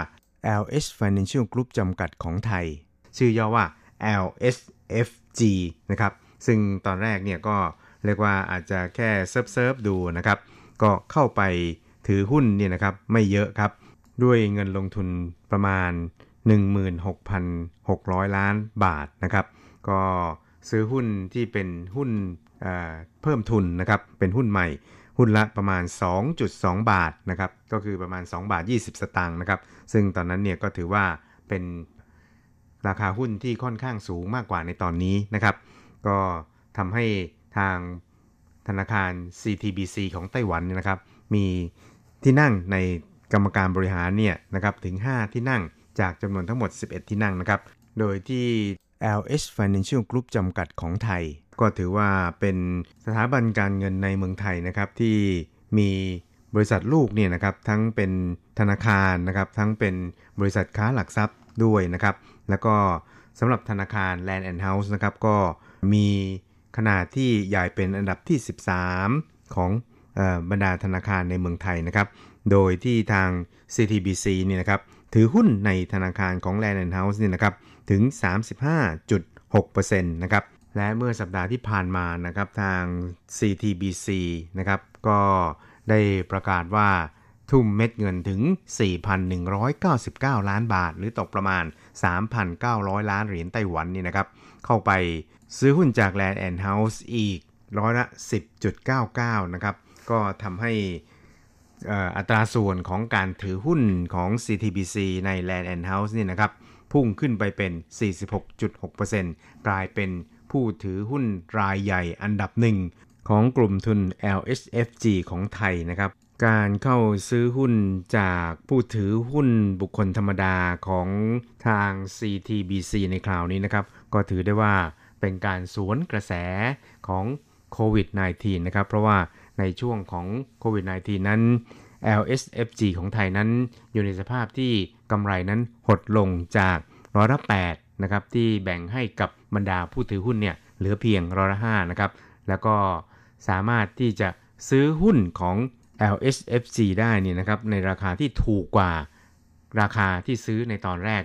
LH Financial Group จำกัดของไทย ชื่อย่อว่า LSFG นะครับ ซึ่งตอนแรกเนี่ยก็เรียกว่าอาจจะแค่เซิร์ฟเซิร์ฟดูนะครับ ก็เข้าไปถือหุ้นเนี่ยนะครับไม่เยอะครับ ด้วยเงินลงทุนประมาณ 16,600 ล้านบาทนะครับ ก็ซื้อหุ้นที่เป็นหุ้นเเพิ่มทุนนะครับ เป็นหุ้นใหม่ หุ้นละประมาณ 2.2 บาทนะครับ ก็คือประมาณ 2 บาท 20 สตางค์นะครับ ซึ่งตอนนั้นเนี่ยก็ถือว่าเป็นราคาหุ้นที่ค่อนข้างสูงมากกว่าในตอนนี้นะครับ ก็ทำให้ ทางธนาคาร CTBC ของไต้หวันเนี่ยนะครับ มีที่นั่งในกรรมการบริหารเนี่ยนะครับถึง 5 ที่นั่งจากจำนวนทั้งหมด 11 ที่นั่งนะครับ โดยที่ LH Financial Group จำกัดของไทย ก็ถือว่าเป็นสถาบันการเงินในเมืองไทยนะครับ ที่มีบริษัทลูกเนี่ยนะครับทั้งเป็นธนาคารนะครับทั้งเป็นบริษัทค้าหลักทรัพย์ด้วยนะครับ แล้วก็สำหรับธนาคาร Land and House นะครับก็มี ขนาดที่ใหญ่เป็นอันดับที่ 13 ของบรรดาธนาคารในเมืองไทยนะครับ โดยที่ทาง CTBC เนี่ยนะครับถือหุ้นในธนาคารของ Land and House เนี่ยนะครับถึง 35.6%นะครับ และเมื่อสัปดาห์ที่ผ่านมานะครับทาง CTBC นะครับก็ได้ประกาศว่าทุ่มเม็ดเงินถึง 4,199 ล้านบาท หรือตกประมาณ 3,900 ล้านเหรียญไต้หวันนี่นะครับ เข้าไปซื้อหุ้นจาก Land and House อีกร้อยละ 10.99 นะครับ ก็ทำให้อัตราส่วนของการถือหุ้นของ CTBC ใน Land and House นี่นะครับ พุ่งขึ้นไปเป็น 46.6%กลายเป็นผู้ถือหุ้นรายใหญ่อันดับหนึ่งของกลุ่มทุน LHFG ของไทยนะครับ การเข้าซื้อหุ้นจากผู้ถือหุ้นบุคคลธรรมดาของทาง CTBC ในคราวนี้นะครับ ก็ถือได้ว่าเป็นการสวนกระแสของโควิด -19 นะครับ เพราะว่าในช่วงของโควิด -19 นั้น LSFG ของไทยนั้นอยู่ในสภาพที่กำไรนั้นหดลงจากร้อยละ8นะครับที่แบ่งให้กับบรรดาผู้ถือหุ้นเนี่ยเหลือเพียงร้อยละ5นะครับ แล้วก็สามารถที่จะซื้อหุ้นของ LSFG ได้นี่นะครับในราคาที่ถูกกว่าราคาที่ซื้อในตอนแรก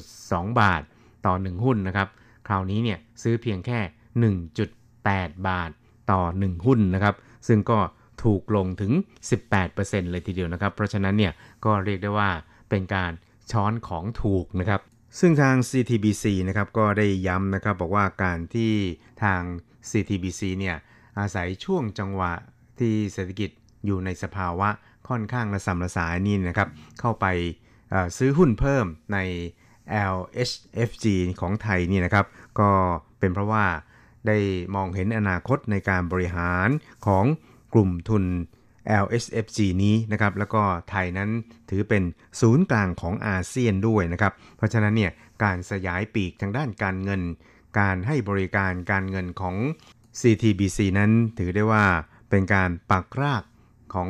2.2 บาทต่อ 1 หุ้นนะครับ คราวนี้เนี่ยซื้อเพียงแค่ 1.8 บาทต่อ 1 หุ้นนะครับ ซึ่งก็ถูกลงถึง 18%เลยทีเดียวนะครับ เพราะฉะนั้นเนี่ยก็เรียกได้ว่าเป็นการช้อนของถูกนะครับ ซึ่งทาง CTBC นะครับก็ได้ย้ำนะครับบอกว่าการที่ทาง CTBC เนี่ยอาศัยช่วงจังหวะที่เศรษฐกิจอยู่ในสภาวะค่อนข้างระสำระสายนี่นะครับ เข้าไปซื้อหุ้นเพิ่มใน LHFG ของไทยนี่นะครับ ก็เป็นเพราะว่าได้มองเห็นอนาคตในการบริหารของกลุ่มทุน LSFG นี้นะครับ แล้วก็ไทยนั้นถือเป็นศูนย์กลางของอาเซียนด้วยนะครับ เพราะฉะนั้นเนี่ยการสยายปีกทางด้านการเงิน การให้บริการการเงินของ CTBC นั้นถือได้ว่าเป็นการปักรากของ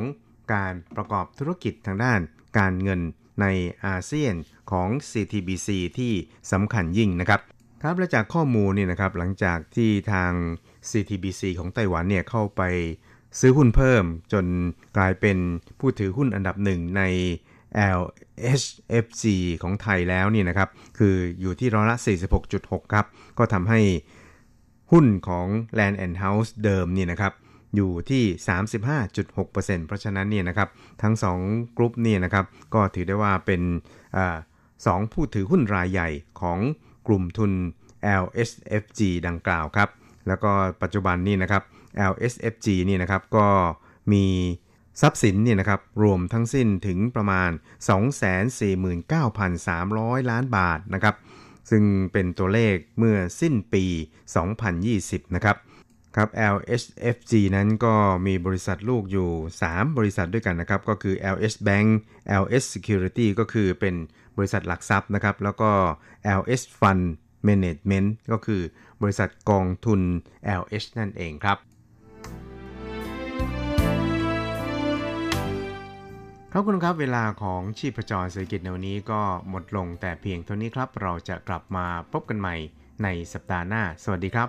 การประกอบธุรกิจทางด้านการเงิน ในอาเซียนของ CTBC ที่สำคัญยิ่งนะครับครับและจากข้อมูลนี่นะครับหลังจากที่ทาง CTBC ของไต้หวันเนี่ยเข้าไปซื้อหุ้นเพิ่มจนกลายเป็นผู้ถือหุ้นอันดับหนึ่งใน LHFG ของไทยแล้วนี่นะครับ คืออยู่ที่ร้อยละ 46.6 ครับ ก็ทำให้หุ้นของ Land and House เดิมนี่นะครับ อยู่ที่ 35.6%เพราะฉะนั้นเนี่ยนะครับทั้ง 2 กลุ่มนี่นะครับก็ถือได้ว่าเป็นอสองผู้ถือหุ้นรายใหญ่ของกลุ่มทุน LSFG ดังกล่าวครับ แล้วก็ปัจจุบันนี่นะครับ LSFG นี่นะครับก็มีทรัพย์สินเนี่ยนะครับรวมทั้งสิ้นถึงประมาณ 249,300 ล้านบาทนะครับ ซึ่งเป็นตัวเลขเมื่อสิ้นปี 2020 นะครับ ครับ LHFG นั้นก็มีบริษัทลูกอยู่ 3 บริษัทด้วยกันนะครับ ก็คือ LH Bank LH Security ก็คือเป็นบริษัทหลักทรัพย์นะครับ แล้วก็ LH Fund Management ก็คือบริษัทกองทุน LH นั่นเองครับ ครับคุณครับเวลาของชีพจรเศรษฐกิจในวันนี้ก็หมดลงแต่เพียงเท่านี้ครับ เราจะกลับมาพบกันใหม่ในสัปดาห์หน้า สวัสดีครับ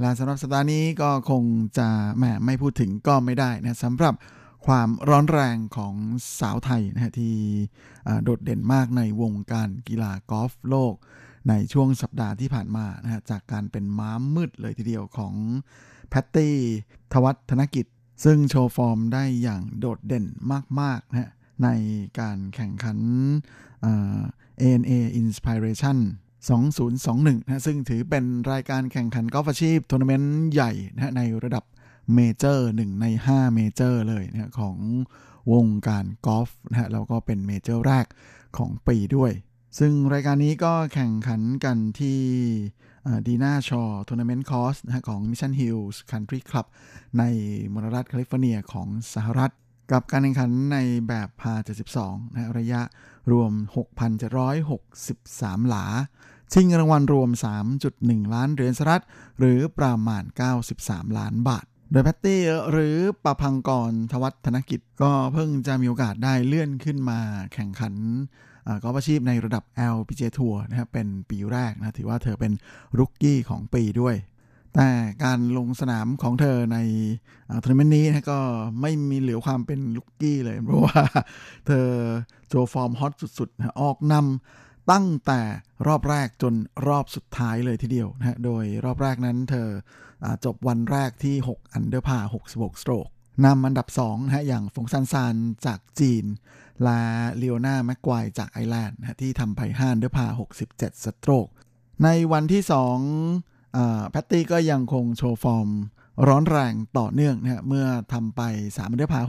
และสำหรับสัปดาห์นี้ก็คงจะแหมไม่พูดถึงก็ไม่ได้นะสำหรับความร้อนแรงของสาวไทยนะฮะที่โดดเด่นมากในวงการกีฬากอล์ฟโลก ในช่วงสัปดาห์ที่ผ่านมานะฮะจากการเป็นม้ามืดเลยทีเดียวของแพตตี้ธวัชธนกิจ ซึ่งโชว์ฟอร์มได้อย่างโดดเด่นมากๆนะฮะในการแข่งขัน ANA Inspiration 2021นะซึ่งถือเป็นรายการแข่งขันกอล์ฟอาชีพทัวร์นาเมนต์ใหญ่นะในระดับเมเจอร์หนึ่งใน 5 เมเจอร์เลยนะของวงการกอล์ฟนะฮะแล้วก็เป็นเมเจอร์แรกของปีด้วย ซึ่งรายการนี้ก็แข่งขันกันที่ Dinah Shore Tournament Course นะฮะของ Mission Hills Country Club ในมลรัฐแคลิฟอร์เนียของสหรัฐ กับการแข่งขันในแบบพาร์ 72 นะระยะรวม 6,763 หลา ชิงรางวัลรวม 3.1 ล้านเหรียญสหรัฐ หรือประมาณ 93 ล้านบาท โดยแพตตี้หรือปภังกรธวัชธนกิจ ก็เพิ่งจะมีโอกาสได้เลื่อนขึ้นมาแข่งขันกอล์ฟอาชีพในระดับ LPGA ทัวร์นะครับเป็นปีแรกนะถือว่าเธอเป็นรุกกี้ของปีด้วย แต่การลงสนามของเธอในทัวร์นาเมนต์นี้นะก็ไม่มีเหลือความเป็นรุกกี้เลย เพราะว่าเธอโชว์ฟอร์มฮอตสุดๆนะออกนำตั้งแต่รอบแรกจนรอบสุดท้ายเลยทีเดียวนะโดยรอบแรกนั้นเธออจบวันแรกที่ 6 อันเดอร์พาร์ 66 สโตรกนำอันดับ2นะฮะอย่างฟงซันซานจากจีน และเลโอนาแม็กไกวร์จากไอร์แลนด์นะที่ทำไป5อันเดอร์พาร์67 stroke ในวันที่ 2 แพตตี้ก็ยังคงโชว์ฟอร์มร้อนแรงต่อเนื่องนะเมื่อทำไป3 under par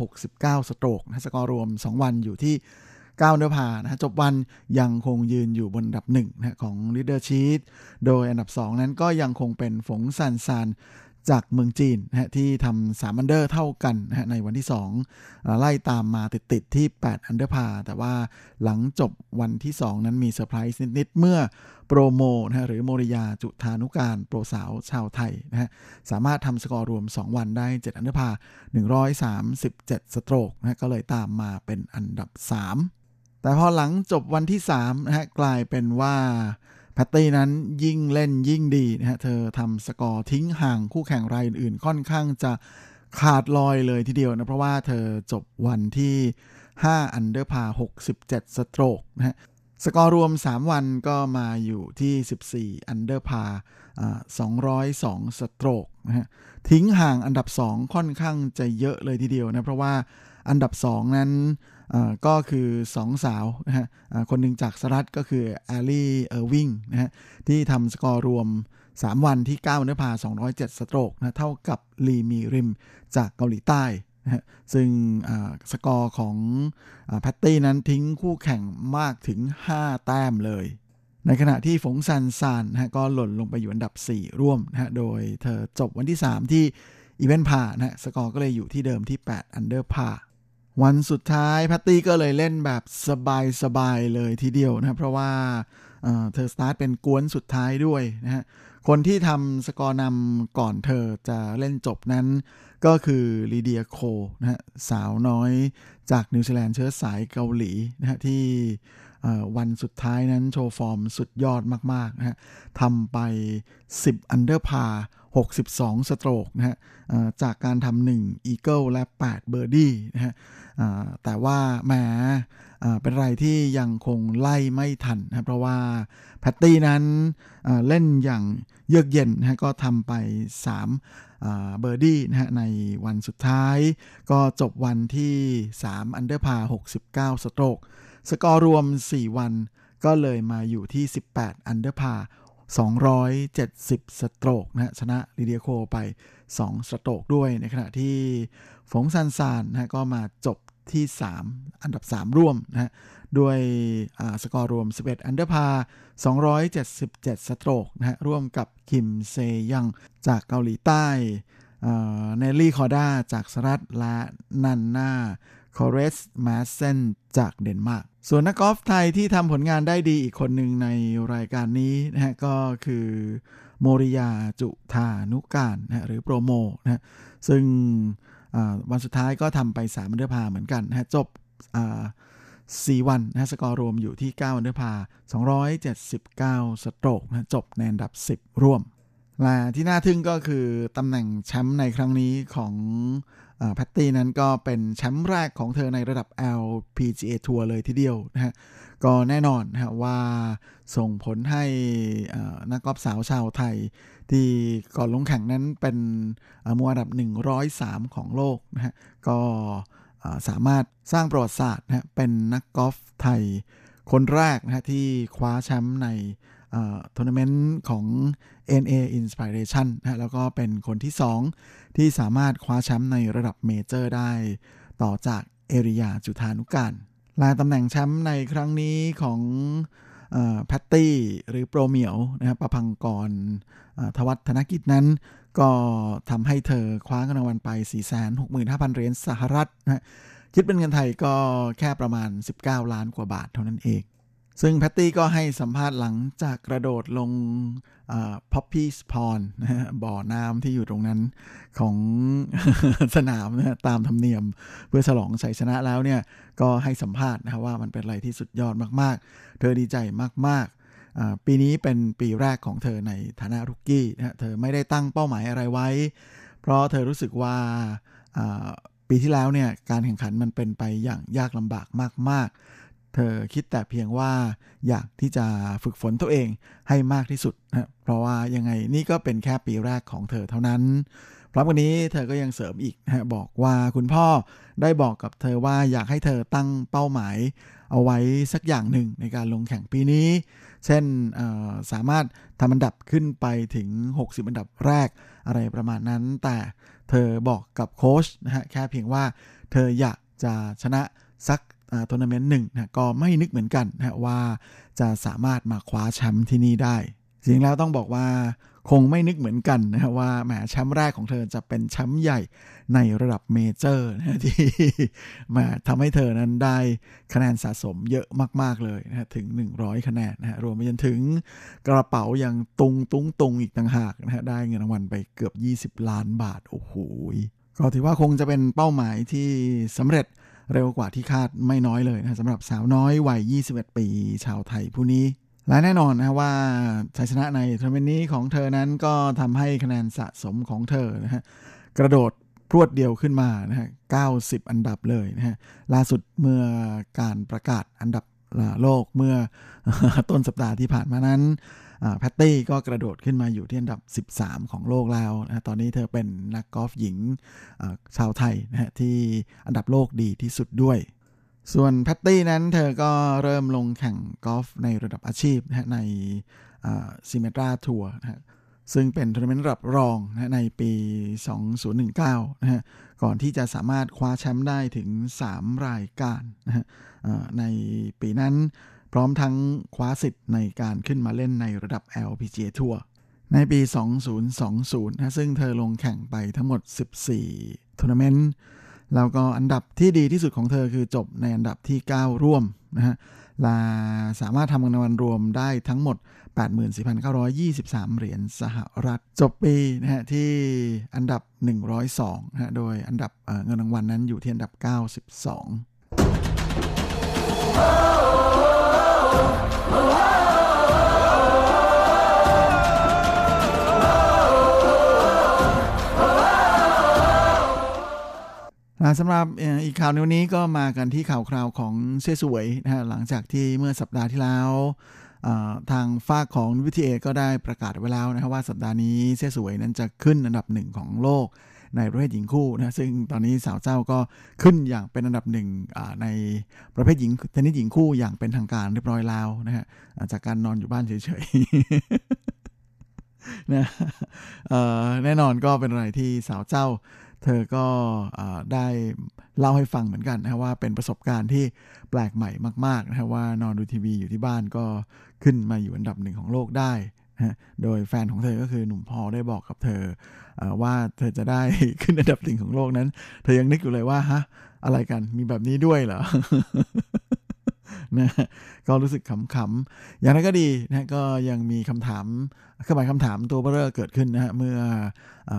69 stroke นะสกอร์รวม 2 วันอยู่ที่9 under par นะจบวันยังคงยืนอยู่บนอันดับ1นะของ leader sheet โดยอันดับ 2 นั้นก็ยังคงเป็นเฝิงซานซาน จากเมืองจีนนะฮะที่ทำสาม under เท่ากันนะฮะในวันที่ 2 ไล่ตามมาติดๆที่ 8 under par แต่ว่าหลังจบวันที่ 2 นั้นมีเซอร์ไพรส์นิดๆ เมื่อโปรโมนะฮะหรือโมริยาจุธานุการโปรสาวชาวไทยนะฮะสามารถทำสกอร์รวม 2 วันได้ 7 under par 137 stroke นะก็เลยตามมาเป็นอันดับ 3 แต่พอหลังจบวันที่3นะฮะกลายเป็นว่า แพตตี้นั้นยิ่งเล่นยิ่งดีนะฮะ เธอทำสกอร์ทิ้งห่างคู่แข่งรายอื่นๆ ค่อนข้างจะขาดลอยเลยทีเดียวนะ เพราะว่าเธอจบวันที่ 5 under par 67 stroke นะฮะ สกอร์รวม 3 วันก็มาอยู่ที่ 14 under par 202 stroke นะฮะ ทิ้งห่างอันดับ 2 ค่อนข้างจะเยอะเลยทีเดียวนะ เพราะว่าอันดับ 2 นั้น ก็คือ2สาวนะฮะคนหนึ่งจากสหรัฐก็คือแอลลี่เออร์วิงนะฮะที่ทำสกอร์รวม 3 วันที่ 9 under par 207 stroke นะเท่ากับลีมีริมจากเกาหลีใต้นะฮะซึ่งสกอร์ของแพตตี้นั้นทิ้งคู่แข่งมากถึง 5 แต้มเลยในขณะที่เฝิงซานซานนะฮะก็หล่นลงไปอยู่อันดับ 4 ร่วมนะฮะ โดยเธอจบวันที่ 3 ที่อีเวนต์พานะฮะ สกอร์ก็เลยอยู่ที่เดิมที่ 8 under par วันสุดท้ายแพตตี้ก็เลยเล่นแบบสบายๆเลยทีเดียวนะเพราะว่าเธอสตาร์ทเป็นก๊วนสุดท้ายด้วยนะฮะคนที่ทำสกอร์นำก่อนเธอจะเล่นจบนั้น ก็คือลีเดียโคนะฮะสาวน้อยจากนิวซีแลนด์เชื้อสายเกาหลีนะฮะที่วันสุดท้ายนั้นโชว์ฟอร์มสุดยอดมากๆนะฮะทำไป 10 under par 62 stroke นะฮะจากการทำ1 eagle และ 8 เบอร์ดี้นะฮะแต่ว่าแหมเป็นไรที่ยังคงไล่ไม่ทันนะเพราะว่าแพตตี้นั้นเล่นอย่างเยือกเย็นนะก็ทำไป 3 เบอร์ดี้นะฮะในวันสุดท้าย ก็จบวันที่ 3 under par 69 stroke สกอร์รวม 4 วันก็เลยมาอยู่ที่ 18 under par 270 stroke นะฮะชนะลิเดียโคไป 2 stroke ด้วยในขณะที่เฝิงซานซานนะก็มาจบที่ 3 อันดับ 3 ร่วมนะฮะด้วยสกอร์รวม 11 under par 277 stroke นะฮะร่วมกับคิมเซยังจากเกาหลีใต้เนลลี่คอด้าจากสหรัฐและนันนาเคิร์สซ์แมดเซนจากเดนมาร์ก ส่วนนักกอล์ฟไทยที่ทำผลงานได้ดีอีกคนหนึ่งในรายการนี้นะฮะก็คือโมริยาจุธานุการนะหรือโปรโมนะฮะซึ่งวันสุดท้ายก็ทำไป3 under par เหมือนกันนะฮะจบ4 วันนะสกอร์รวมอยู่ที่9 under par 279 stroke นะจบในอันดับ 10 ร่วมและที่น่าทึ่งก็คือตำแหน่งแชมป์ในครั้งนี้ของ แพตตี้นั้นก็เป็นแชมป์แรกของเธอในระดับ LPGA ทัวร์เลยทีเดียวนะฮะก็แน่นอนนะฮะว่าส่งผลให้นักกอล์ฟสาวชาวไทย ที่ก่อนลงแข่งนั้นเป็นมืออันดับ 103 ของโลกนะฮะก็สามารถสร้างประวัติศาสตร์นะฮะเป็นนักกอล์ฟไทยคนแรกนะฮะที่คว้าแชมป์ใน ทัวร์นาเมนต์ของ ANA Inspiration นะแล้วก็เป็นคนที่ 2 ที่สามารถคว้าแชมป์ในระดับเมเจอร์ได้ ต่อจากเอริยาจุธานุการลายตำแหน่งแชมป์ในครั้งนี้ของแพตตี้หรือโปรเหมียวนะครับปภังกรธวัชธนกิจนั้น ก็ทำให้เธอคว้าเงินรางวัลไป 465,000 เหรียญสหรัฐนะคิดเป็นเงินไทยก็แค่ประมาณ 19 ล้านกว่าบาทเท่านั้นเอง ซึ่งแพตตี้ก็ให้สัมภาษณ์หลังจากกระโดดลง Poppie's Pond บ่อน้ำที่อยู่ตรงนั้นของสนามนะตามธรรมเนียม เพื่อฉลองชัยชนะแล้วเนี่ย ก็ให้สัมภาษณ์นะว่ามันเป็นอะไรที่สุดยอดมากๆ เธอดีใจมากๆ ปีนี้เป็นปีแรกของเธอในฐานะรุกกี้นะเธอไม่ได้ตั้งเป้าหมายอะไรไว้ เพราะเธอรู้สึกว่าปีที่แล้วเนี่ยการแข่งขันมันเป็นไปอย่างยากลำบากมาก ๆ เธอคิดแต่เพียงว่าอยากที่จะฝึกฝนตัวเองให้มากที่สุดนะเพราะว่ายังไงนี่ก็เป็นแค่ปีแรกของเธอเท่านั้น พร้อมกันนี้เธอก็ยังเสริมอีกนะบอกว่าคุณพ่อได้บอกกับเธอว่าอยากให้เธอตั้งเป้าหมาย เอาไว้สักอย่างหนึ่งในการลงแข่งปีนี้ เช่นสามารถทำอันดับขึ้นไปถึง 60 อันดับแรกอะไรประมาณนั้น แต่เธอบอกกับโค้ชนะฮะแค่เพียงว่าเธออยากจะชนะสัก ทัวร์นาเมนต์หนึ่งนะก็ไม่นึกเหมือนกันนะว่าจะสามารถมาคว้าแชมป์ที่นี่ได้จริงแล้วต้องบอกว่าคงไม่นึกเหมือนกันนะว่าแหมแชมป์แรกของเธอจะเป็นแชมป์ใหญ่ในระดับเมเจอร์นะที่มาทำให้เธอนั้นได้คะแนนสะสมเยอะมาก ๆ เลยนะถึง 100 คะแนนนะรวมไปจนถึงกระเป๋ายังตุงตุงตุงอีกต่างหากนะได้เงินรางวัลไปเกือบ 20 ล้านบาท โอ้โหก็ถือว่าคงจะเป็นเป้าหมายที่สำเร็จ เร็วกว่าที่คาดไม่น้อยเลยนะสำหรับสาวน้อยวัย 21 ปี ชาวไทยผู้นี้ และแน่นอนนะว่าชัยชนะในทัวร์นาเมนต์นี้ของเธอนั้นก็ทำให้คะแนนสะสมของเธอนะฮะกระโดดพรวดเดียวขึ้นมานะฮะ 90 อันดับเลยนะฮะ ล่าสุดเมื่อการประกาศอันดับโลกเมื่อต้นสัปดาห์ที่ผ่านมานั้น แพตตี้ก็กระโดดขึ้นมาอยู่ที่อันดับ 13 ของโลกแล้วนะตอนนี้เธอเป็นนักกอล์ฟหญิงชาวไทยนะฮะที่อันดับโลกดีที่สุดด้วย ส่วนแพตตี้นั้นเธอก็เริ่มลงแข่งกอล์ฟในระดับอาชีพนะใน Symetra Tour นะฮะซึ่งเป็นทัวร์นาเมนต์ระดับรองนะในปี 2019นะฮะ ก่อนที่จะสามารถคว้าแชมป์ได้ถึง 3 รายการนะฮะในปีนั้น พร้อมทั้งคว้าสิทธิ์ในการขึ้นมาเล่นในระดับ LPGA ทัวร์ในปี 2020 นะซึ่งเธอลงแข่งไปทั้งหมด 14ทัวร์นาเมนต์แล้วก็อันดับที่ดีที่สุดของเธอคือจบในอันดับที่ 9 ร่วมนะฮะลาสามารถทำเงินรางวัลรวมได้ทั้งหมด 84,923 เหรียญสหรัฐ จบปีนะฮะที่อันดับ 102นะฮะโดยอันดับเงินรางวัลนั้นอยู่ที่อันดับ 92 สำหรับอีกข่าวในวันนี้ก็มากันที่ข่าวคราวของเซ่สวยนะฮะหลังจากที่เมื่อสัปดาห์ที่แล้วทางฝากของวิทีเอก็ได้ประกาศไว้แล้วนะครับว่าสัปดาห์นี้เซ่สวยนั้นจะขึ้นอันดับหนึ่งของโลก ในประเภทหญิงคู่นะซึ่งตอนนี้สาวเจ้าก็ขึ้นอย่างเป็นอันดับหนึ่งในประเภทหญิงเทนนิสหญิงคู่อย่างเป็นทางการเรียบร้อยแล้วนะฮะจากการนอนอยู่บ้านเฉยๆนะแน่นอนก็เป็นอะไรที่สาวเจ้า เธอก็ได้เล่าให้ฟังเหมือนกันนะว่าเป็นประสบการณ์ที่แปลกใหม่มากๆนะว่านอนดูทีวีอยู่ที่บ้านก็ขึ้นมาอยู่อันดับหนึ่งของโลกได้ นะโดยแฟนของเธอก็คือหนุ่มพอได้บอกกับเธอว่าเธอจะได้ขึ้นอันดับหนึ่งของโลกนั้น เธอยังนึกอยู่เลยว่าฮะอะไรกันมีแบบนี้ด้วยเหรอ นะก็รู้สึกขำๆอย่างนั้นก็ดีนะก็ยังมีคำถามเครื่องหมายคำถามตัวเบอร์เกิดขึ้นนะฮะเมื่ออ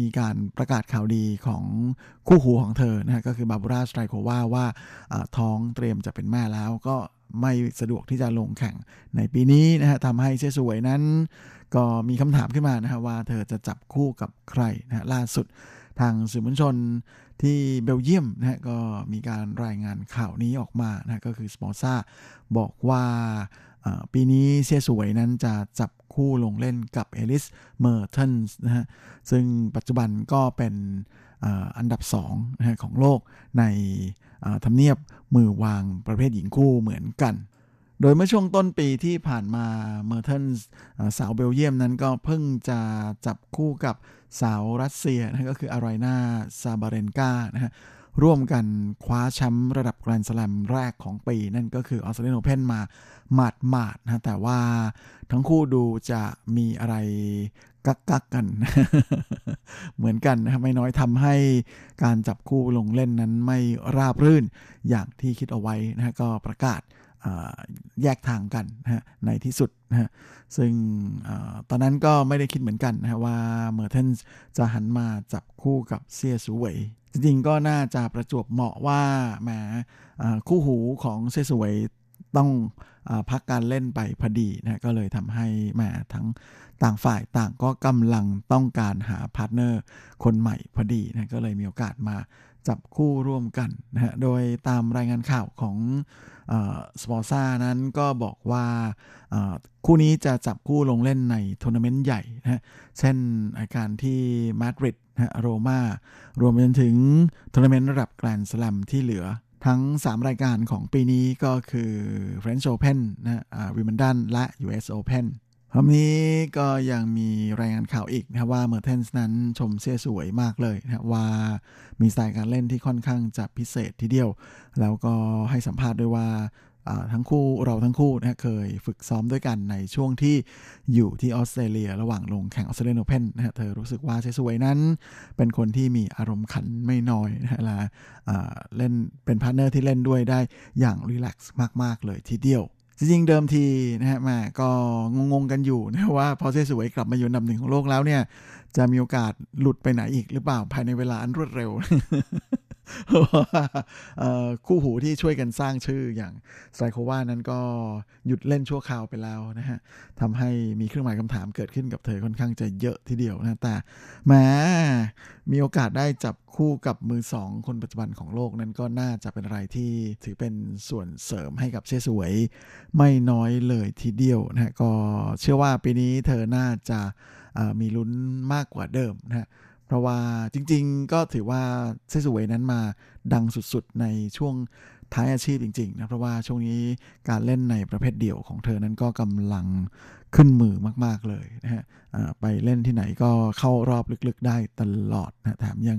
มีการประกาศข่าวดีของคู่หูของเธอนะฮะก็คือบาบูราสไตรโควาว่าท้องเตรียมจะเป็นแม่แล้วก็ไม่สะดวกที่จะลงแข่งในปีนี้นะฮะทำให้เชสวยนั้น ก็มีคำถามขึ้นมานะฮะว่าเธอจะจับคู่กับใครนะฮะล่าสุดทางสื่อมวลชน ที่เบลเยียมนะฮะก็มีการรายงานข่าวนี้ออกมานะก็คือสปอร์ซ่าบอกว่าปีนี้เซียสูเวยนั้นจะจับคู่ลงเล่นกับเอลิสเมอร์เทนส์นะฮะซึ่งปัจจุบันก็เป็นอันดับ2นะฮะของโลกในทำเนียบมือวางประเภทหญิงคู่เหมือนกัน โดยเมื่อช่วงต้นปีที่ผ่านมาเมอร์เทนส์สาวเบลเยียมนั้นก็เพิ่งจะจับคู่กับ สาวรัสเซียนะก็คืออารายนาซาบาเรนกานะฮะร่วมกันคว้าแชมป์ระดับแกรนด์สแลมแรกของปี นั่นก็คือออสเตรเลียนโอเพนมาหมาดหมาดนะแต่ว่าทั้งคู่ดูจะมีอะไรกักกักกัน เหมือนกันนะครับไม่น้อยทำให้การจับคู่ลงเล่นนั้นไม่ราบรื่นอย่างที่คิดเอาไว้นะฮะก็ประกาศ แยกทางกันนะฮะในที่สุดนะฮะซึ่งอตอนนั้นก็ไม่ได้คิดเหมือนกันนะฮะว่าเมอร์เทนส์จะหันมาจับคู่กับเซียสูเวยจริงๆก็น่าจะประจวบเหมาะว่าแหมคู่หูของเซียสูเวยต้องพักการเล่นไปพอดีนะก็เลยทำให้แหมทั้งต่างฝ่ายต่างก็กำลังต้องการหา partner คนใหม่พอดีนะก็เลยมีโอกาสมาจับคู่ร่วมกันนะฮะโดยตามรายงานข่าวของ สปอร์ซ่านั้นก็บอกว่าคู่นี้จะจับคู่ลงเล่นในทัวร์นาเมนต์ใหญ่นะเช่นรายการที่มาดริดนะโรมารวมไปจนถึงทัวร์นาเมนต์ระดับแกรนด์สลัมที่เหลือทั้ง 3 รายการของปีนี้ก็คือ French Open นะวิมเบิลดันและ US Open คราวนี้ก็ยังมีรายงานข่าวอีกนะว่าเมอร์เทนส์นั้นชมเซียสูเวยมากเลยนะว่ามีสไตล์การเล่นที่ค่อนข้างจะพิเศษทีเดียว แล้วก็ให้สัมภาษณ์ด้วยว่าทั้งคู่เราทั้งคู่นะเคยฝึกซ้อมด้วยกันในช่วงที่อยู่ที่ออสเตรเลีย ระหว่างลงแข่งออสเตรเลียนโอเพนนะฮะเธอรู้สึกว่าเซียสูเวยนั้น เป็นคนที่มีอารมณ์ขันไม่น้อยนะฮะเล่นเป็น partner ที่เล่นด้วยได้อย่าง relax มาก ๆ เลยทีเดียว จริงๆเดิมทีนะฮะมาก็งงๆกันอยู่นะว่าพอเซียสูเวยกลับมาอยู่อันดับหนึ่งของโลกแล้วเนี่ย จะมีโอกาสหลุดไปไหนอีกหรือเปล่าภายในเวลาอันรวดเร็ว คู่หูที่ช่วยกันสร้างชื่ออย่างไซโควานั้นก็หยุดเล่นชั่วคราวไปแล้วนะฮะทำให้มีเครื่องหมายคำถามเกิดขึ้นกับเธอค่อนข้างจะเยอะทีเดียวนะแต่แม้มีโอกาสได้จับคู่กับมือสองคนปัจจุบันของโลกนั้นก็น่าจะเป็นอะไรที่ถือเป็นส่วนเสริมให้กับเชสวย ไม่น้อยเลยทีเดียวนะก็เชื่อว่าปีนี้เธอน่าจะมีลุ้นมากกว่าเดิมนะฮะ เพราะว่าจริงๆ ก็ถือว่าเซซูเวนั้นมาดังสุดๆ ในช่วง ท้ายอาชีพจริงๆนะเพราะว่าช่วงนี้การเล่นในประเภทเดี่ยวของเธอนั้นก็กำลังขึ้นมือมากๆเลยนะฮะไปเล่นที่ไหนก็เข้ารอบลึกๆได้ตลอดนะแถมยัง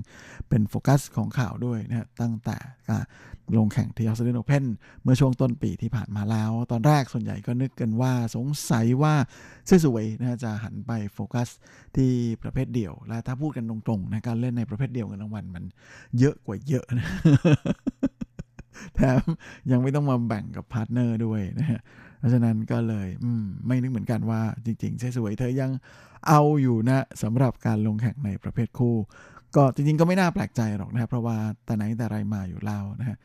เป็นโฟกัสของข่าวด้วยนะตั้งแต่ลงแข่งที่ออสเตรเลียนโอเพนเมื่อช่วงต้นปีที่ผ่านมาแล้ว ตอนแรกส่วนใหญ่ก็นึกกันว่าสงสัยว่าเซียสูเวยนะจะหันไปโฟกัสที่ประเภทเดี่ยว และถ้าพูดกันตรงๆนะการเล่นในประเภทเดี่ยวกันรางวัลมันเยอะกว่าเยอะนะ แถมยังไม่ต้องมาแบ่งกับ partner ด้วยนะฮะเพราะฉะนั้นก็เลยไม่นึกเหมือนกันว่าจริงๆเซียสูเวยเธอยังเอาอยู่นะสำหรับการลงแข่งในประเภทคู่ ก็จริงๆก็ไม่น่าแปลกใจหรอกนะครับเพราะว่าแต่ไหนแต่ไรมาอยู่แล้วนะฮะ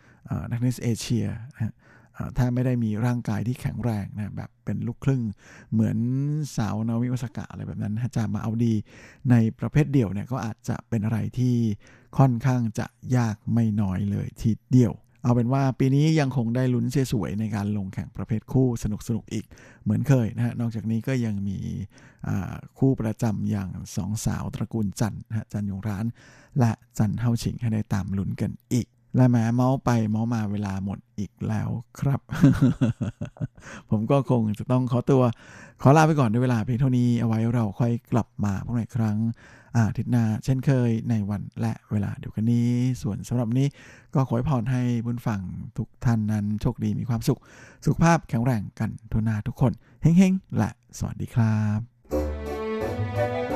นักเทนนิสเอเชียนะฮะถ้าไม่ได้มีร่างกายที่แข็งแรงนะแบบเป็นลูกครึ่ง เหมือนสาวนาวิวสกะอะไรแบบนั้นจะมาเอาดีในประเภทเดี่ยวเนี่ยก็อาจจะเป็นอะไรที่ค่อนข้างจะยากไม่น้อยเลยทีเดียว เอาเป็นว่าปีนี้ยังคงได้ลุ้นเสียสวยในการลงแข่งประเภทคู่สนุกสนุกอีกเหมือนเคยนะฮะนอกจากนี้ก็ยังมีคู่ประจำอย่างสองสาวตระกูลจันนะฮะจันยงร้าน และจันเฮาชิงให้ได้ตามลุ้นกันอีก และแม้เมาส์ไปเมาส์มาเวลาหมดอีกแล้วครับ ผมก็คงจะต้องขอตัว ขอลาไปก่อนด้วยเวลาเพียงเท่านี้เอาไว้เราค่อยกลับมาพบกันอีกครั้งอาทิตย์หน้าเช่นเคยในวันและเวลาเดียวกันนี้ ส่วนสำหรับนี้ก็ขอให้พรให้บุญฟังทุกท่านนั้นโชคดีมีความสุข สุขภาพแข็งแรงกันทุนาทุกคนเฮ้งๆและสวัสดีครับไม่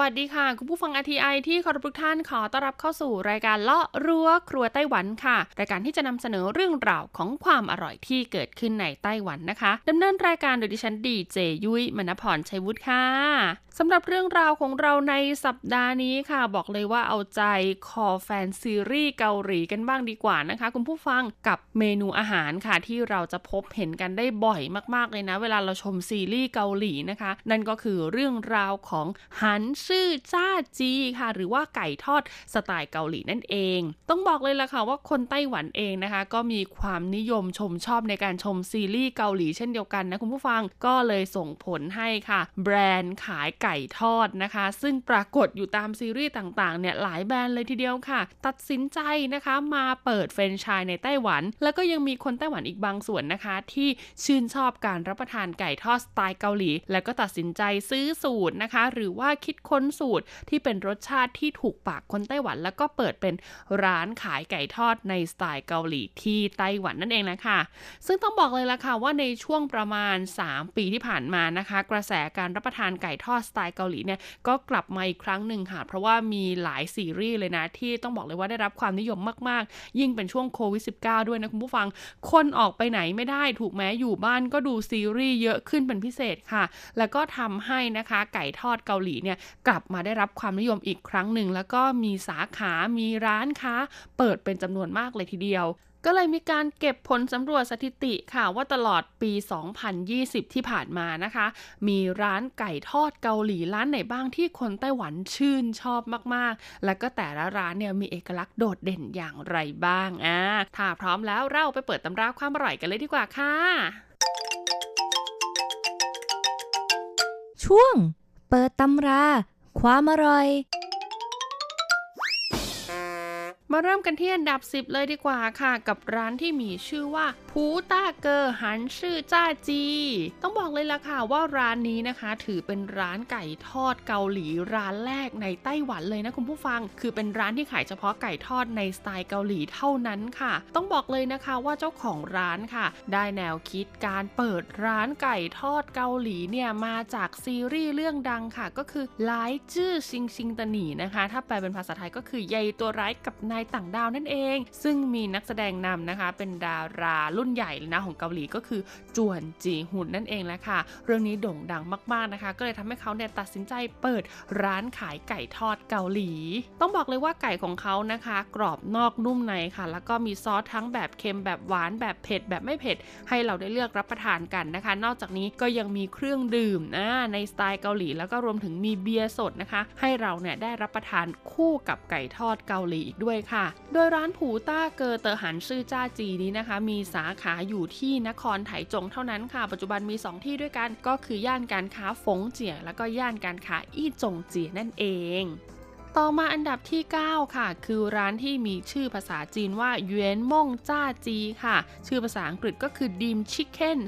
วัสดีค่ะ คุณผู้ฟังอทีไอที่เคารพทุกท่านขอต้อนรับเข้าสู่รายการเลาะรั้วครัวไต้หวันค่ะ รายการที่จะนำเสนอเรื่องราวของความอร่อยที่เกิดขึ้นในไต้หวันนะคะดำเนินรายการโดยดิฉันดีเจยุ้ยมณพรชัยวุฒิค่ะสำหรับเรื่องราวของเราในสัปดาห์นี้ค่ะ บอกเลยว่าเอาใจคอแฟนซีรีส์เกาหลีกันบ้างดีกว่านะคะ คุณผู้ฟังกับเมนูอาหารค่ะ ที่เราจะพบเห็นกันได้บ่อยมาก ๆเลยนะ เวลาเราชมซีรีส์เกาหลีนะคะ นั่นก็คือเรื่องราวของฮันซื่อจ้าจีค่ะ หรือว่าไก่ทอดสไตล์เกาหลีนั่นเอง ต้องบอกเลยล่ะค่ะว่าคนไต้หวันเองนะคะ ก็มีความนิยมชมชอบในการชมซีรีส์เกาหลีเช่นเดียวกันนะคุณผู้ฟังก็เลยส่งผลให้ค่ะ แบรนด์ขายไก่ทอดนะคะ ซึ่งปรากฏอยู่ตามซีรีส์ต่างๆเนี่ยหลายแบรนด์เลยทีเดียวค่ะ ตัดสินใจนะคะมาเปิดแฟรนไชส์ในไต้หวัน แล้วก็ยังมีคนไต้หวันอีกบางส่วนนะคะ ที่ชื่นชอบการรับประทานไก่ทอดสไตล์เกาหลี แล้วก็ตัดสินใจซื้อสูตรนะคะ หรือว่าคิดค้น้นสูตรที่เป็นรสชาติที่ถูกปากคนไต้หวัน แล้วก็เปิดเป็นร้านขายไก่ทอดในสไตล์เกาหลีที่ไต้หวันนั่นเองนะคะซึ่งต้องบอกเลยละค่ะว่าในช่วงประมาณ 3 ปีที่ผ่านมานะคะ กระแสการรับประทานไก่ทอดสไตล์เกาหลีเนี่ยก็กลับมาอีกครั้งหนึ่งค่ะเพราะว่ามีหลายซีรีส์เลยนะที่ต้องบอกเลยว่าได้รับความนิยมมาก ๆ ยิ่งเป็นช่วงโควิด -19 ด้วยนะคุณผู้ฟัง คนออกไปไหนไม่ได้ถูกแม้อยู่บ้านก็ดูซีรีส์เยอะขึ้นเป็นพิเศษค่ะ แล้วก็ทำให้นะคะไก่ทอดเกาหลีเนี่ยกลับมาได้รับความนิยมอีกครั้งหนึ่ง แล้วก็มีสาขา มีร้านค้า เปิดเป็นจำนวนมากเลยทีเดียว ก็เลยมีการเก็บผลสำรวจสถิติค่ะว่าตลอดปี 2020 ที่ผ่านมานะคะ มีร้านไก่ทอดเกาหลีร้านไหนบ้างที่คนไต้หวันชื่นชอบมากๆ แล้วก็แต่ละร้านเนี่ยมีเอกลักษณ์โดดเด่นอย่างไรบ้างอ่าถ้าพร้อมแล้วเราไปเปิดตำราความอร่อยกันเลยดีกว่าค่ะช่วง เปิดตำรา ความอร่อย มาเริ่มกันที่อันดับ 10 เลยดีกว่าค่ะ กับร้านที่มีชื่อว่า ผูต้าเกอร์หันชื่อจ้าจี ต้องบอกเลยล่ะค่ะว่าร้านนี้นะคะ ถือเป็นร้านไก่ทอดเกาหลีร้านแรกในไต้หวันเลยนะคุณผู้ฟัง คือเป็นร้านที่ขายเฉพาะไก่ทอดในสไตล์เกาหลีเท่านั้นค่ะ ต้องบอกเลยนะคะว่าเจ้าของร้านค่ะ ได้แนวคิดการเปิดร้านไก่ทอดเกาหลีเนี่ยมาจากซีรีส์เรื่องดังค่ะ ก็คือไลจื้อซิงซิงตานีนะคะ ถ้าแปลเป็นภาษาไทยก็คือใยตัวร้ายกับนายต่างดาวนั่นเอง ซึ่งมีนักแสดงนำนะคะ เป็นดารารุ่นใหญ่เลยนะของเกาหลีก็คือจวนจีหุนนั่นเองแหละค่ะ เรื่องนี้โด่งดังมากๆนะคะ ก็เลยทำให้เขาเนี่ยตัดสินใจเปิดร้านขายไก่ทอดเกาหลี ต้องบอกเลยว่าไก่ของเขานะคะ กรอบนอกนุ่มในค่ะ แล้วก็มีซอสทั้งแบบเค็มแบบหวานแบบเผ็ดแบบไม่เผ็ด ให้เราได้เลือกรับประทานกันนะคะ นอกจากนี้ก็ยังมีเครื่องดื่มในสไตล์เกาหลี แล้วก็รวมถึงมีเบียร์สดนะคะ ให้เราเนี่ยได้รับประทานคู่กับไก่ทอดเกาหลีอีกด้วยค่ะ โดยร้านผูต้าเกอเตอร์หันซื่อจ้าจีนี้นะคะ มีสาขาอยู่ที่นครไถจงเท่านั้นค่ะ ปัจจุบันมี 2 ที่ด้วยกันก็คือย่านการค้าฟงเจีย แล้วก็ย่านการค้าอี้จงเจียนั่นเอง ต่อมาอันดับที่ 9 ค่ะ คือร้านที่มีชื่อภาษาจีนว่าเยวนม่งจ้าจีค่ะ ชื่อภาษาอังกฤษก็คือดีมชิคเก้น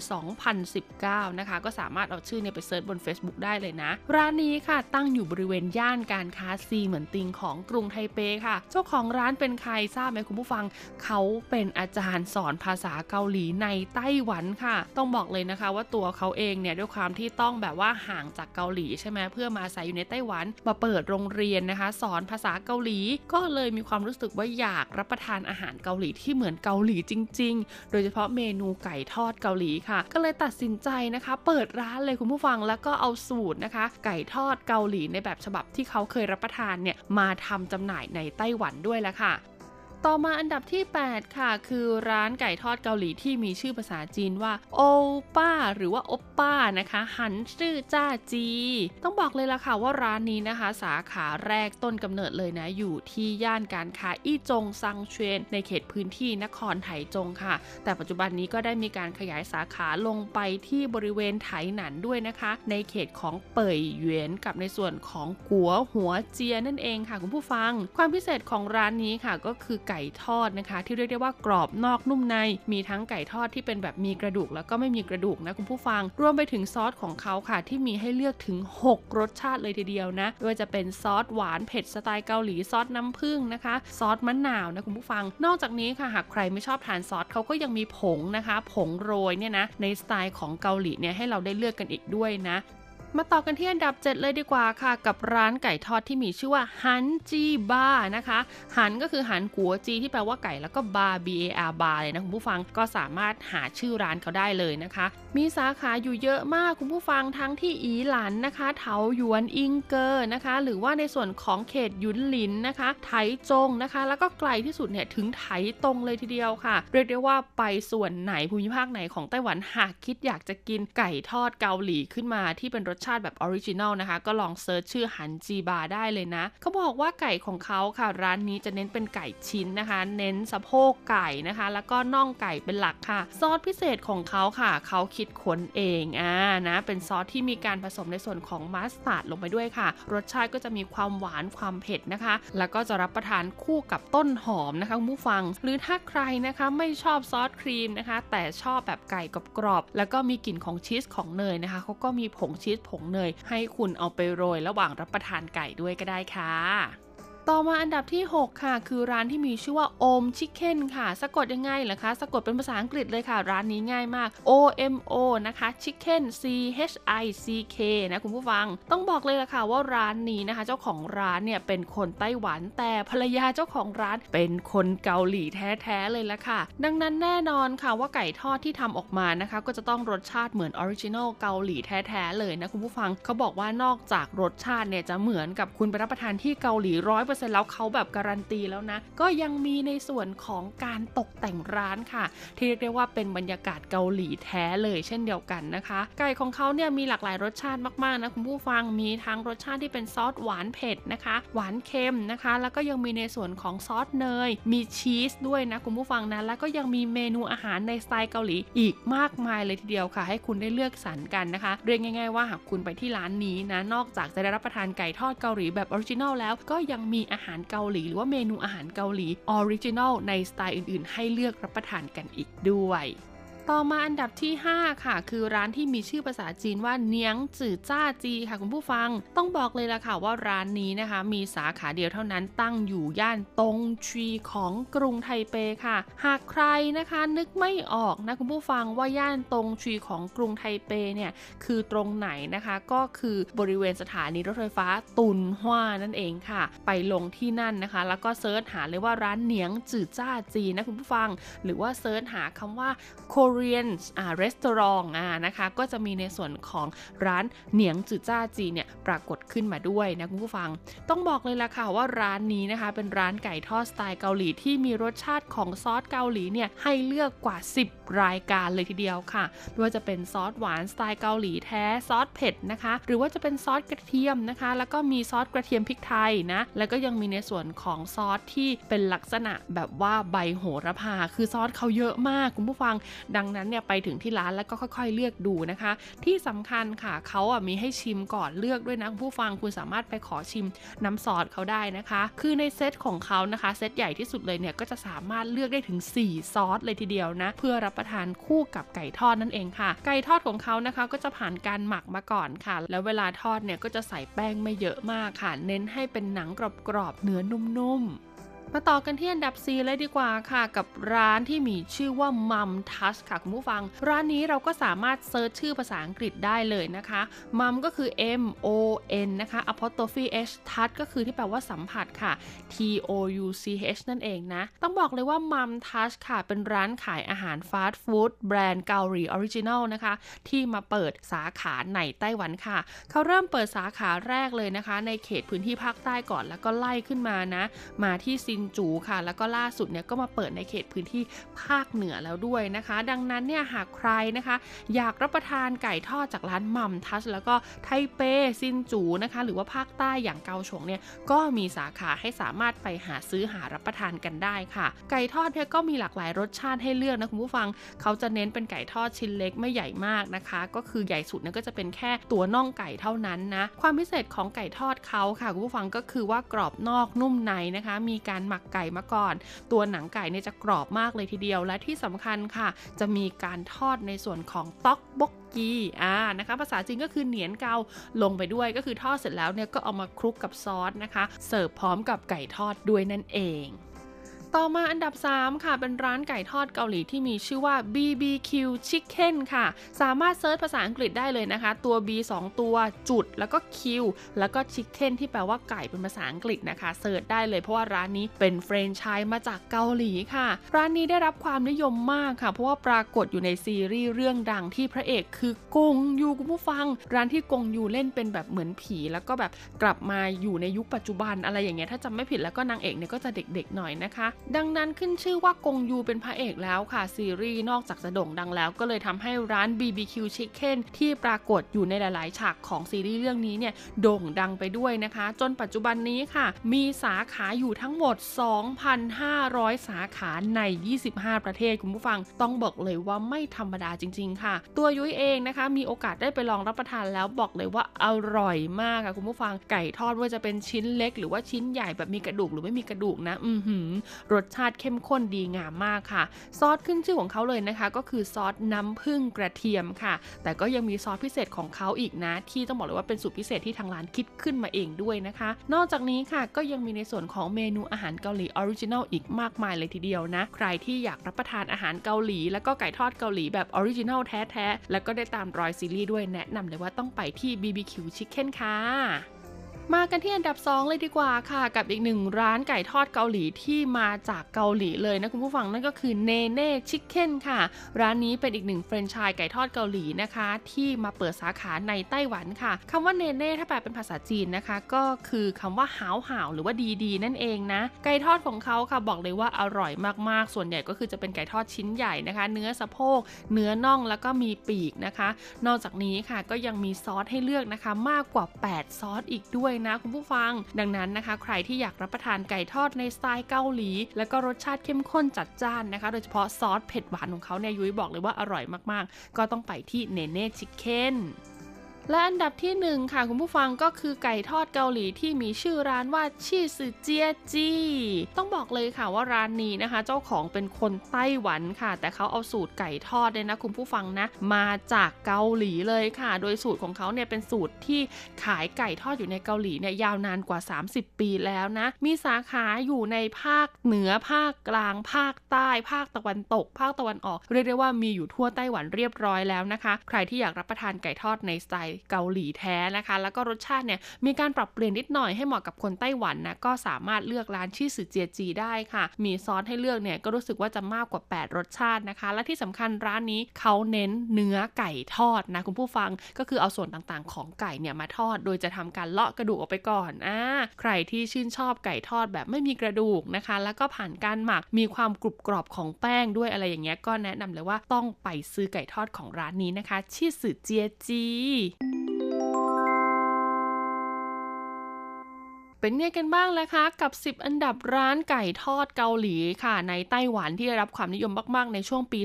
2019 นะคะ ก็สามารถเอาชื่อเนี่ยไปเซิร์ชบน Facebook ได้เลยนะ ร้านนี้ค่ะตั้งอยู่บริเวณย่านการค้าซีเหมือนติงของกรุงไทเปค่ะ เจ้าของร้านเป็นใครทราบไหมคุณผู้ฟัง เขาเป็นอาจารย์สอนภาษาเกาหลีในไต้หวันค่ะ ต้องบอกเลยนะคะว่าตัวเขาเองเนี่ยด้วยความที่ต้องแบบว่าห่างจากเกาหลีใช่ไหมเพื่อมาอาศัยอยู่ในไต้หวันมาเปิดโรงเรียนนะคะสอนภาษาเกาหลี ก็เลยมีความรู้สึกว่าอยากรับประทานอาหารเกาหลีที่เหมือนเกาหลีจริง ๆ โดยเฉพาะเมนูไก่ทอดเกาหลีค่ะ ก็เลยตัดสินใจนะคะ เปิดร้านเลยคุณผู้ฟังแล้วก็เอาสูตรนะคะ ไก่ทอดเกาหลีในแบบฉบับที่เขาเคยรับประทานเนี่ยมาทำจำหน่ายในไต้หวันด้วยแล้วค่ะ ต่อมาอันดับที่ 8 ค่ะ คือร้านไก่ทอดเกาหลีที่มีชื่อภาษาจีนว่าโอป้า หรือว่าโอป้านะคะหันชื่อจ้าจี ต้องบอกเลยล่ะค่ะว่าร้านนี้นะคะ สาขาแรกต้นกำเนิดเลยนะ อยู่ที่ย่านการค้าอี้จงซังเชนในเขตพื้นที่นครไถจงค่ะ แต่ปัจจุบันนี้ก็ได้มีการขยายสาขาลงไปที่บริเวณไถหนันด้วยนะคะ ในเขตของเป่ยเหวียนกับในส่วนของกัวหัวเจียนั่นเองค่ะคุณผู้ฟัง ความพิเศษของร้านนี้ค่ะก็คือไก่ทอดนะคะ ที่เรียกได้ว่ากรอบนอกนุ่มใน มีทั้งไก่ทอดที่เป็นแบบมีกระดูกแล้วก็ไม่มีกระดูกนะคุณผู้ฟัง รวมไปถึงซอสของเขาค่ะ ที่มีให้เลือกถึง 6 รสชาติเลยทีเดียวนะไม่ว่าจะเป็นซอสหวานเผ็ดสไตล์เกาหลีซอสน้ำผึ้งนะคะ ซอสมะนาวนะคุณผู้ฟัง นอกจากนี้ค่ะหากใครไม่ชอบทานซอสเขาก็ยังมีผงนะคะ ผงโรยเนี่ยนะในสไตล์ของเกาหลีเนี่ยให้เราได้เลือกกันอีกด้วยนะ มาต่อกันที่อันดับ 7 เลยดีกว่าค่ะ กับร้านไก่ทอดที่มีชื่อว่าฮันจีบาร์นะคะฮันก็คือหันกั๋วจีที่แปลว่าไก่แล้วก็บาร์ B A R บาร์เลยนะคุณผู้ฟังก็สามารถหาชื่อร้านเขาได้เลยนะคะ มีสาขาอยู่เยอะมากคุณผู้ฟังทั้งที่อีหลันนะคะเถาหยวนอิงเกอร์นะคะ หรือว่าในส่วนของเขตยุนหลินนะคะ ไถจงนะคะ แล้วก็ไกลที่สุดเนี่ยถึงไถตงเลยทีเดียวค่ะ เรียกได้ว่าไปส่วนไหนภูมิภาคไหนของไต้หวันหากคิดอยากจะกินไก่ทอดเกาหลีขึ้นมาที่เป็นรสชาติแบบ original นะคะ ก็ลอง search ชื่อฮันจีบาร์ได้เลยนะ เขาบอกว่าไก่ของเขาค่ะ ร้านนี้จะเน้นเป็นไก่ชิ้นนะคะ เน้นสะโพกไก่นะคะ แล้วก็น่องไก่เป็นหลักค่ะ ซอสพิเศษของเขาค่ะ เขาคิดค้นเองอ่านะ เป็นซอสที่มีการผสมในส่วนของมัสตาร์ดลงไปด้วยค่ะ รสชาติก็จะมีความหวานความเผ็ดนะคะ แล้วก็จะรับประทานคู่กับต้นหอมนะคะคุณผู้ฟัง หรือถ้าใครนะคะไม่ชอบซอสครีมนะคะ แต่ชอบแบบไก่กรอบๆแล้วก็มีกลิ่นของชีสของเนยนะคะเขาก็มีผงชีสผงเนย ให้คุณเอาไปโรยระหว่างรับประทานไก่ด้วยก็ได้ค่ะ ต่อมาอันดับที่ 6 ค่ะ คือร้านที่มีชื่อว่า OMO Chicken ค่ะ สะกดยังไงล่ะคะ สะกดเป็นภาษาอังกฤษเลยค่ะ ร้านนี้ง่ายมาก O M O นะคะ Chicken C H I C K นะคุณผู้ฟัง ต้องบอกเลยล่ะค่ะว่าร้านนี้นะคะ เจ้าของร้านเนี่ยเป็นคนไต้หวันแต่ภรรยาเจ้าของร้านเป็นคนเกาหลีแท้ๆเลยละค่ะ ดังนั้นแน่นอนค่ะว่าไก่ทอดที่ทำออกมานะคะ ก็จะต้องรสชาติเหมือน original เกาหลีแท้ๆเลยนะคุณผู้ฟังเขาบอกว่านอกจากรสชาติเนี่ยจะเหมือนกับคุณไปรับประทานที่เกาหลีร้อยเปอร์เซ็นต์แล้วเขาแบบการันตีแล้วนะ ก็ยังมีในส่วนของการตกแต่งร้านค่ะ ที่เรียกได้ว่าเป็นบรรยากาศเกาหลีแท้เลยเช่นเดียวกันนะคะ ไก่ของเขาเนี่ยมีหลากหลายรสชาติมากๆนะคุณผู้ฟังมีทั้งรสชาติที่เป็นซอสหวานเผ็ดนะคะ หวานเค็มนะคะ แล้วก็ยังมีในส่วนของซอสเนย มีชีสด้วยนะคุณผู้ฟังนะแล้วก็ยังมีเมนูอาหารในสไตล์เกาหลีอีกมากมายเลยทีเดียวค่ะ ให้คุณได้เลือกสรรกันนะคะ เรียกง่าย ๆว่าหากคุณไปที่ร้านนี้นะนอกจากจะได้รับประทานไก่ทอดเกาหลีแบบ original แล้วก็ยังมีอาหารเกาหลี หรือว่าเมนูอาหารเกาหลี original ในสไตล์อื่นๆ ให้เลือกรับประทานกันอีกด้วย ต่อมาอันดับที่ 5 ค่ะ คือร้านที่มีชื่อภาษาจีนว่าเนียงจื่อจ้าจีค่ะคุณผู้ฟัง ต้องบอกเลยล่ะค่ะว่าร้านนี้นะคะ มีสาขาเดียวเท่านั้นตั้งอยู่ย่านตงชีของกรุงไทเปค่ะ หากใครนะคะนึกไม่ออกนะคุณผู้ฟังว่าย่านตงชีของกรุงไทเปเนี่ยคือตรงไหนนะคะก็คือบริเวณสถานีรถไฟฟ้าตุนฮวานั่นเองค่ะ ไปลงที่นั่นนะคะ แล้วก็เซิร์ชหาเลยว่าร้านเนียงจื่อจ้าจีนะคุณผู้ฟัง หรือว่า search หาคำว่า Korean อ่า restaurant อ่านะคะก็จะมีในส่วนของร้านเหนียงจือจ้าจีเนี่ยปรากฏขึ้นมาด้วยนะคุณผู้ฟัง ต้องบอกเลยล่ะค่ะว่าร้านนี้นะคะเป็นร้านไก่ทอดสไตล์เกาหลีที่มีรสชาติของซอสเกาหลีเนี่ยให้เลือกกว่า 10 รายการเลยทีเดียวค่ะไม่ว่าจะเป็นซอสหวานสไตล์เกาหลีแท้ซอสเผ็ดนะคะ หรือว่าจะเป็นซอสกระเทียมนะคะ แล้วก็มีซอสกระเทียมพริกไทยนะแล้วก็ยังมีในส่วนของซอสที่เป็นลักษณะแบบว่าใบโหระพา คือซอสเขาเยอะมากคุณผู้ฟังดังนั้นเนี่ยไปถึงที่ร้านแล้วก็ค่อยๆ เลือกดูนะคะ ที่สำคัญค่ะเขาอะมีให้ชิมก่อนเลือกด้วยนะผู้ฟังคุณสามารถไปขอชิมน้ำซอสเขาได้นะคะ คือในเซตของเขานะคะเซตใหญ่ที่สุดเลยเนี่ยก็จะสามารถเลือกได้ถึง 4 ซอสเลยทีเดียวนะ เพื่อรับประทานคู่กับไก่ทอดนั่นเองค่ะ ไก่ทอดของเขานะคะก็จะผ่านการหมักมาก่อนค่ะ แล้วเวลาทอดเนี่ยก็จะใส่แป้งไม่เยอะมากค่ะ เน้นให้เป็นหนังกรอบๆเนื้อนุ่มๆ มาต่อกันที่อันดับ 4 เลยดีกว่าค่ะ กับร้านที่มีชื่อว่ามัมทัชค่ะคุณผู้ฟัง ร้านนี้เราก็สามารถ search ชื่อภาษาอังกฤษได้เลยนะคะมัมก็คือ M O M นะคะ apostrophe S touch ก็คือที่แปลว่าสัมผัสค่ะ T O U C H นั่นเองนะ ต้องบอกเลยว่ามัมทัชค่ะ เป็นร้านขายอาหารฟาสต์ฟู้ดแบรนด์เกาหลี original นะคะ ที่มาเปิดสาขาในไต้หวันค่ะ เขาเริ่มเปิดสาขาแรกเลยนะคะ ในเขตพื้นที่ภาคใต้ก่อนแล้วก็ไล่ขึ้นมานะ มาที่ซินนจูค่ะ แล้วก็ล่าสุดเนี่ยก็มาเปิดในเขตพื้นที่ภาคเหนือแล้วด้วยนะคะ ดังนั้นเนี่ยหากใครนะคะ อยากรับประทานไก่ทอดจากร้านมัมทัชแล้วก็ไทเปซินจูนะคะ หรือว่าภาคใต้อย่างเกาฉงเนี่ยก็มีสาขาให้สามารถไปหาซื้อหารับประทานกันได้ค่ะ ไก่ทอดเนี่ยก็มีหลากหลายรสชาติให้เลือกนะคุณผู้ฟัง เขาจะเน้นเป็นไก่ทอดชิ้นเล็กไม่ใหญ่มากนะคะ ก็คือใหญ่สุดเนี่ยก็จะเป็นแค่ตัวน่องไก่เท่านั้นนะ ความพิเศษของไก่ทอดเขาค่ะคุณผู้ฟังก็คือว่ากรอบนอกนุ่มในนะคะ มีการหมักไก่มาก่อน ตัวหนังไก่เนี่ยจะกรอบมากเลยทีเดียว และที่สำคัญค่ะ จะมีการทอดในส่วนของต๊อกบกกีอ่านะคะภาษาจีนก็คือ年糕ลงไปด้วยก็คือทอดเสร็จแล้วเนี่ยก็เอามาคลุกกับซอสนะคะ เสิร์ฟพร้อมกับไก่ทอดด้วยนั่นเอง ต่อมาอันดับ 3 ค่ะ เป็นร้านไก่ทอดเกาหลีที่มีชื่อว่า BBQ Chicken ค่ะ สามารถ search ภาษาอังกฤษได้เลยนะคะ ตัว B 2 ตัวจุด แล้วก็ Q แล้วก็ Chicken ที่แปลว่าไก่เป็นภาษาอังกฤษนะคะ search ได้เลยเพราะว่าร้านนี้เป็นเฟรนไชส์มาจากเกาหลีค่ะ ร้านนี้ได้รับความนิยมมากค่ะ เพราะว่าปรากฏอยู่ในซีรีส์เรื่องดังที่พระเอกคือกงยูคุณผู้ฟัง ร้านที่กงยูเล่นเป็นแบบเหมือนผี แล้วก็แบบกลับมาอยู่ในยุคปัจจุบันอะไรอย่างเงี้ยถ้าจำไม่ผิดแล้วก็นางเอกเนี่ยก็จะเด็กๆหน่อยนะคะดังนั้นขึ้นชื่อว่ากงยูเป็นพระเอกแล้วค่ะ ซีรีส์นอกจากจะโด่งดังแล้ว ก็เลยทำให้ร้าน BBQ Chicken ที่ปรากฏอยู่ในหลาย ๆ ฉากของซีรีส์เรื่องนี้เนี่ยโด่งดังไปด้วยนะคะ จนปัจจุบันนี้ค่ะ มีสาขาอยู่ทั้งหมด 2,500 สาขาใน 25 ประเทศคุณผู้ฟัง ต้องบอกเลยว่าไม่ธรรมดาจริง ๆ ค่ะ ตัวยุ้ยเองนะคะ มีโอกาสได้ไปลองรับประทานแล้วบอกเลยว่าอร่อยมากค่ะคุณผู้ฟังไก่ทอดว่าจะเป็นชิ้นเล็ก หรือว่าชิ้นใหญ่แบบมีกระดูกหรือไม่มีกระดูกนะ อือหือรสชาติเข้มข้นดีงามมากค่ะ ซอสขึ้นชื่อของเขาเลยนะคะ ก็คือซอสน้ำผึ้งกระเทียมค่ะ แต่ก็ยังมีซอสพิเศษของเขาอีกนะ ที่ต้องบอกเลยว่าเป็นสูตรพิเศษที่ทางร้านคิดขึ้นมาเองด้วยนะคะ นอกจากนี้ค่ะก็ยังมีในส่วนของเมนูอาหารเกาหลี original อีกมากมายเลยทีเดียวนะ ใครที่อยากรับประทานอาหารเกาหลี แล้วก็ไก่ทอดเกาหลีแบบ original แท้ๆ แล้วก็ได้ตามรอยซีรีส์ด้วยแนะนำเลยว่าต้องไปที่ BBQ Chicken ค่ะ มากันที่อันดับ 2 เลยดีกว่าค่ะ กับอีกหนึ่งร้านไก่ทอดเกาหลีที่มาจากเกาหลีเลยนะคุณผู้ฟังนั่นก็คือเนเน่ชิคเก้นค่ะ ร้านนี้เป็นอีกหนึ่งแฟรนไชส์ไก่ทอดเกาหลีนะคะ ที่มาเปิดสาขาในไต้หวันค่ะคำว่าเนเน่ถ้าแปลเป็นภาษาจีนนะคะ ก็คือคำว่าหาวหาวหรือว่าดีดีนั่นเองนะไก่ทอดของเขาค่ะบอกเลยว่าอร่อยมากๆ ส่วนใหญ่ก็คือจะเป็นไก่ทอดชิ้นใหญ่นะคะ เนื้อสะโพก เนื้อน่องแล้วก็มีปีกนะคะ นอกจากนี้ค่ะก็ยังมีซอสให้เลือกนะคะ มากกว่า 8 ซอสอีกด้วยนะคุณผู้ฟัง ดังนั้นนะคะ ใครที่อยากรับประทานไก่ทอดในสไตล์เกาหลี แล้วก็รสชาติเข้มข้นจัดจ้านนะคะ โดยเฉพาะซอสเผ็ดหวานของเขาเนี่ยยุ้ยบอกเลยว่าอร่อยมากๆ ก็ต้องไปที่เนเน่ชิคเก้น และอันดับที่ 1 ค่ะคุณผู้ฟังก็คือไก่ทอดเกาหลีที่มีชื่อร้านว่าชีซอเจียจีต้องบอกเลยค่ะว่าร้านนี้นะคะ เจ้าของเป็นคนไต้หวันค่ะ แต่เขาเอาสูตรไก่ทอดเนี่ยนะคุณผู้ฟังนะ มาจากเกาหลีเลยค่ะ โดยสูตรของเขาเนี่ยเป็นสูตรที่ขายไก่ทอดอยู่ในเกาหลีเนี่ยยาวนานกว่า 30 ปีแล้วนะ มีสาขาอยู่ในภาคเหนือภาคกลาง ภาคใต้ ภาคตะวันตก ภาคตะวันออก เรียกได้ว่ามีอยู่ทั่วไต้หวันเรียบร้อยแล้วนะคะ ใครที่อยากรับประทานไก่ทอดในสไตล์เกาหลีแท้นะคะ แล้วก็รสชาติเนี่ยมีการปรับเปลี่ยนนิดหน่อยให้เหมาะกับคนไต้หวันนะก็สามารถเลือกร้านชื่อสือเจียจีได้ค่ะ มีซอสให้เลือกเนี่ยก็รู้สึกว่าจะมากกว่า 8 รสชาตินะคะ และที่สำคัญร้านนี้เขาเน้นเนื้อไก่ทอดนะคุณผู้ฟังก็คือเอาส่วนต่างๆ ของไก่เนี่ยมาทอด โดยจะทำการเลาะกระดูกออกไปก่อนอ่าใครที่ชื่นชอบไก่ทอดแบบไม่มีกระดูกนะคะ แล้วก็ผ่านการหมักมีความกรุบกรอบของแป้งด้วยอะไรอย่างเงี้ยก็แนะนำเลยว่าต้องไปซื้อไก่ทอดของร้านนี้นะคะชื่อสือเจียจี เป็นไงกันบ้างแล้วคะ กับ 10 อันดับร้านไก่ทอดเกาหลีค่ะ ในไต้หวันที่ได้รับความนิยมมาก ๆ ในช่วงปี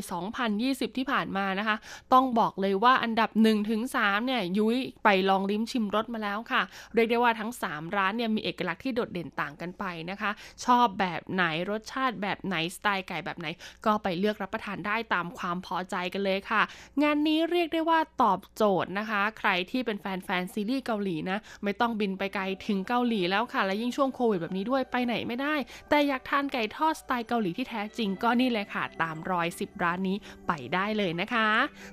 2020 ที่ผ่านมานะคะ ต้องบอกเลยว่าอันดับ 1-3เนี่ยยุ้ยไปลองลิ้มชิมรสมาแล้วค่ะ เรียกได้ว่าทั้ง 3 ร้านเนี่ยมีเอกลักษณ์ที่โดดเด่นต่างกันไปนะคะ ชอบแบบไหนรสชาติแบบไหนสไตล์ไก่แบบไหน ก็ไปเลือกรับประทานได้ตามความพอใจกันเลยค่ะ งานนี้เรียกได้ว่าตอบโจทย์นะคะ ใครที่เป็นแฟนแฟนซีรีส์เกาหลีนะไม่ต้องบินไปไกลถึงเกาหลีแล้วแล้วค่ะ และยิ่งช่วงโควิดแบบนี้ด้วยไปไหนไม่ได้ แต่อยากทานไก่ทอดสไตล์เกาหลีที่แท้จริงก็นี่เลยค่ะ ตามรอยสิบร้านนี้ไปได้เลยนะคะ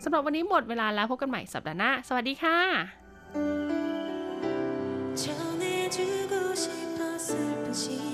สำหรับวันนี้หมดเวลาแล้วพบกันใหม่สัปดาห์หน้าสวัสดีค่ะ 전해주고 싶어 슬픈 시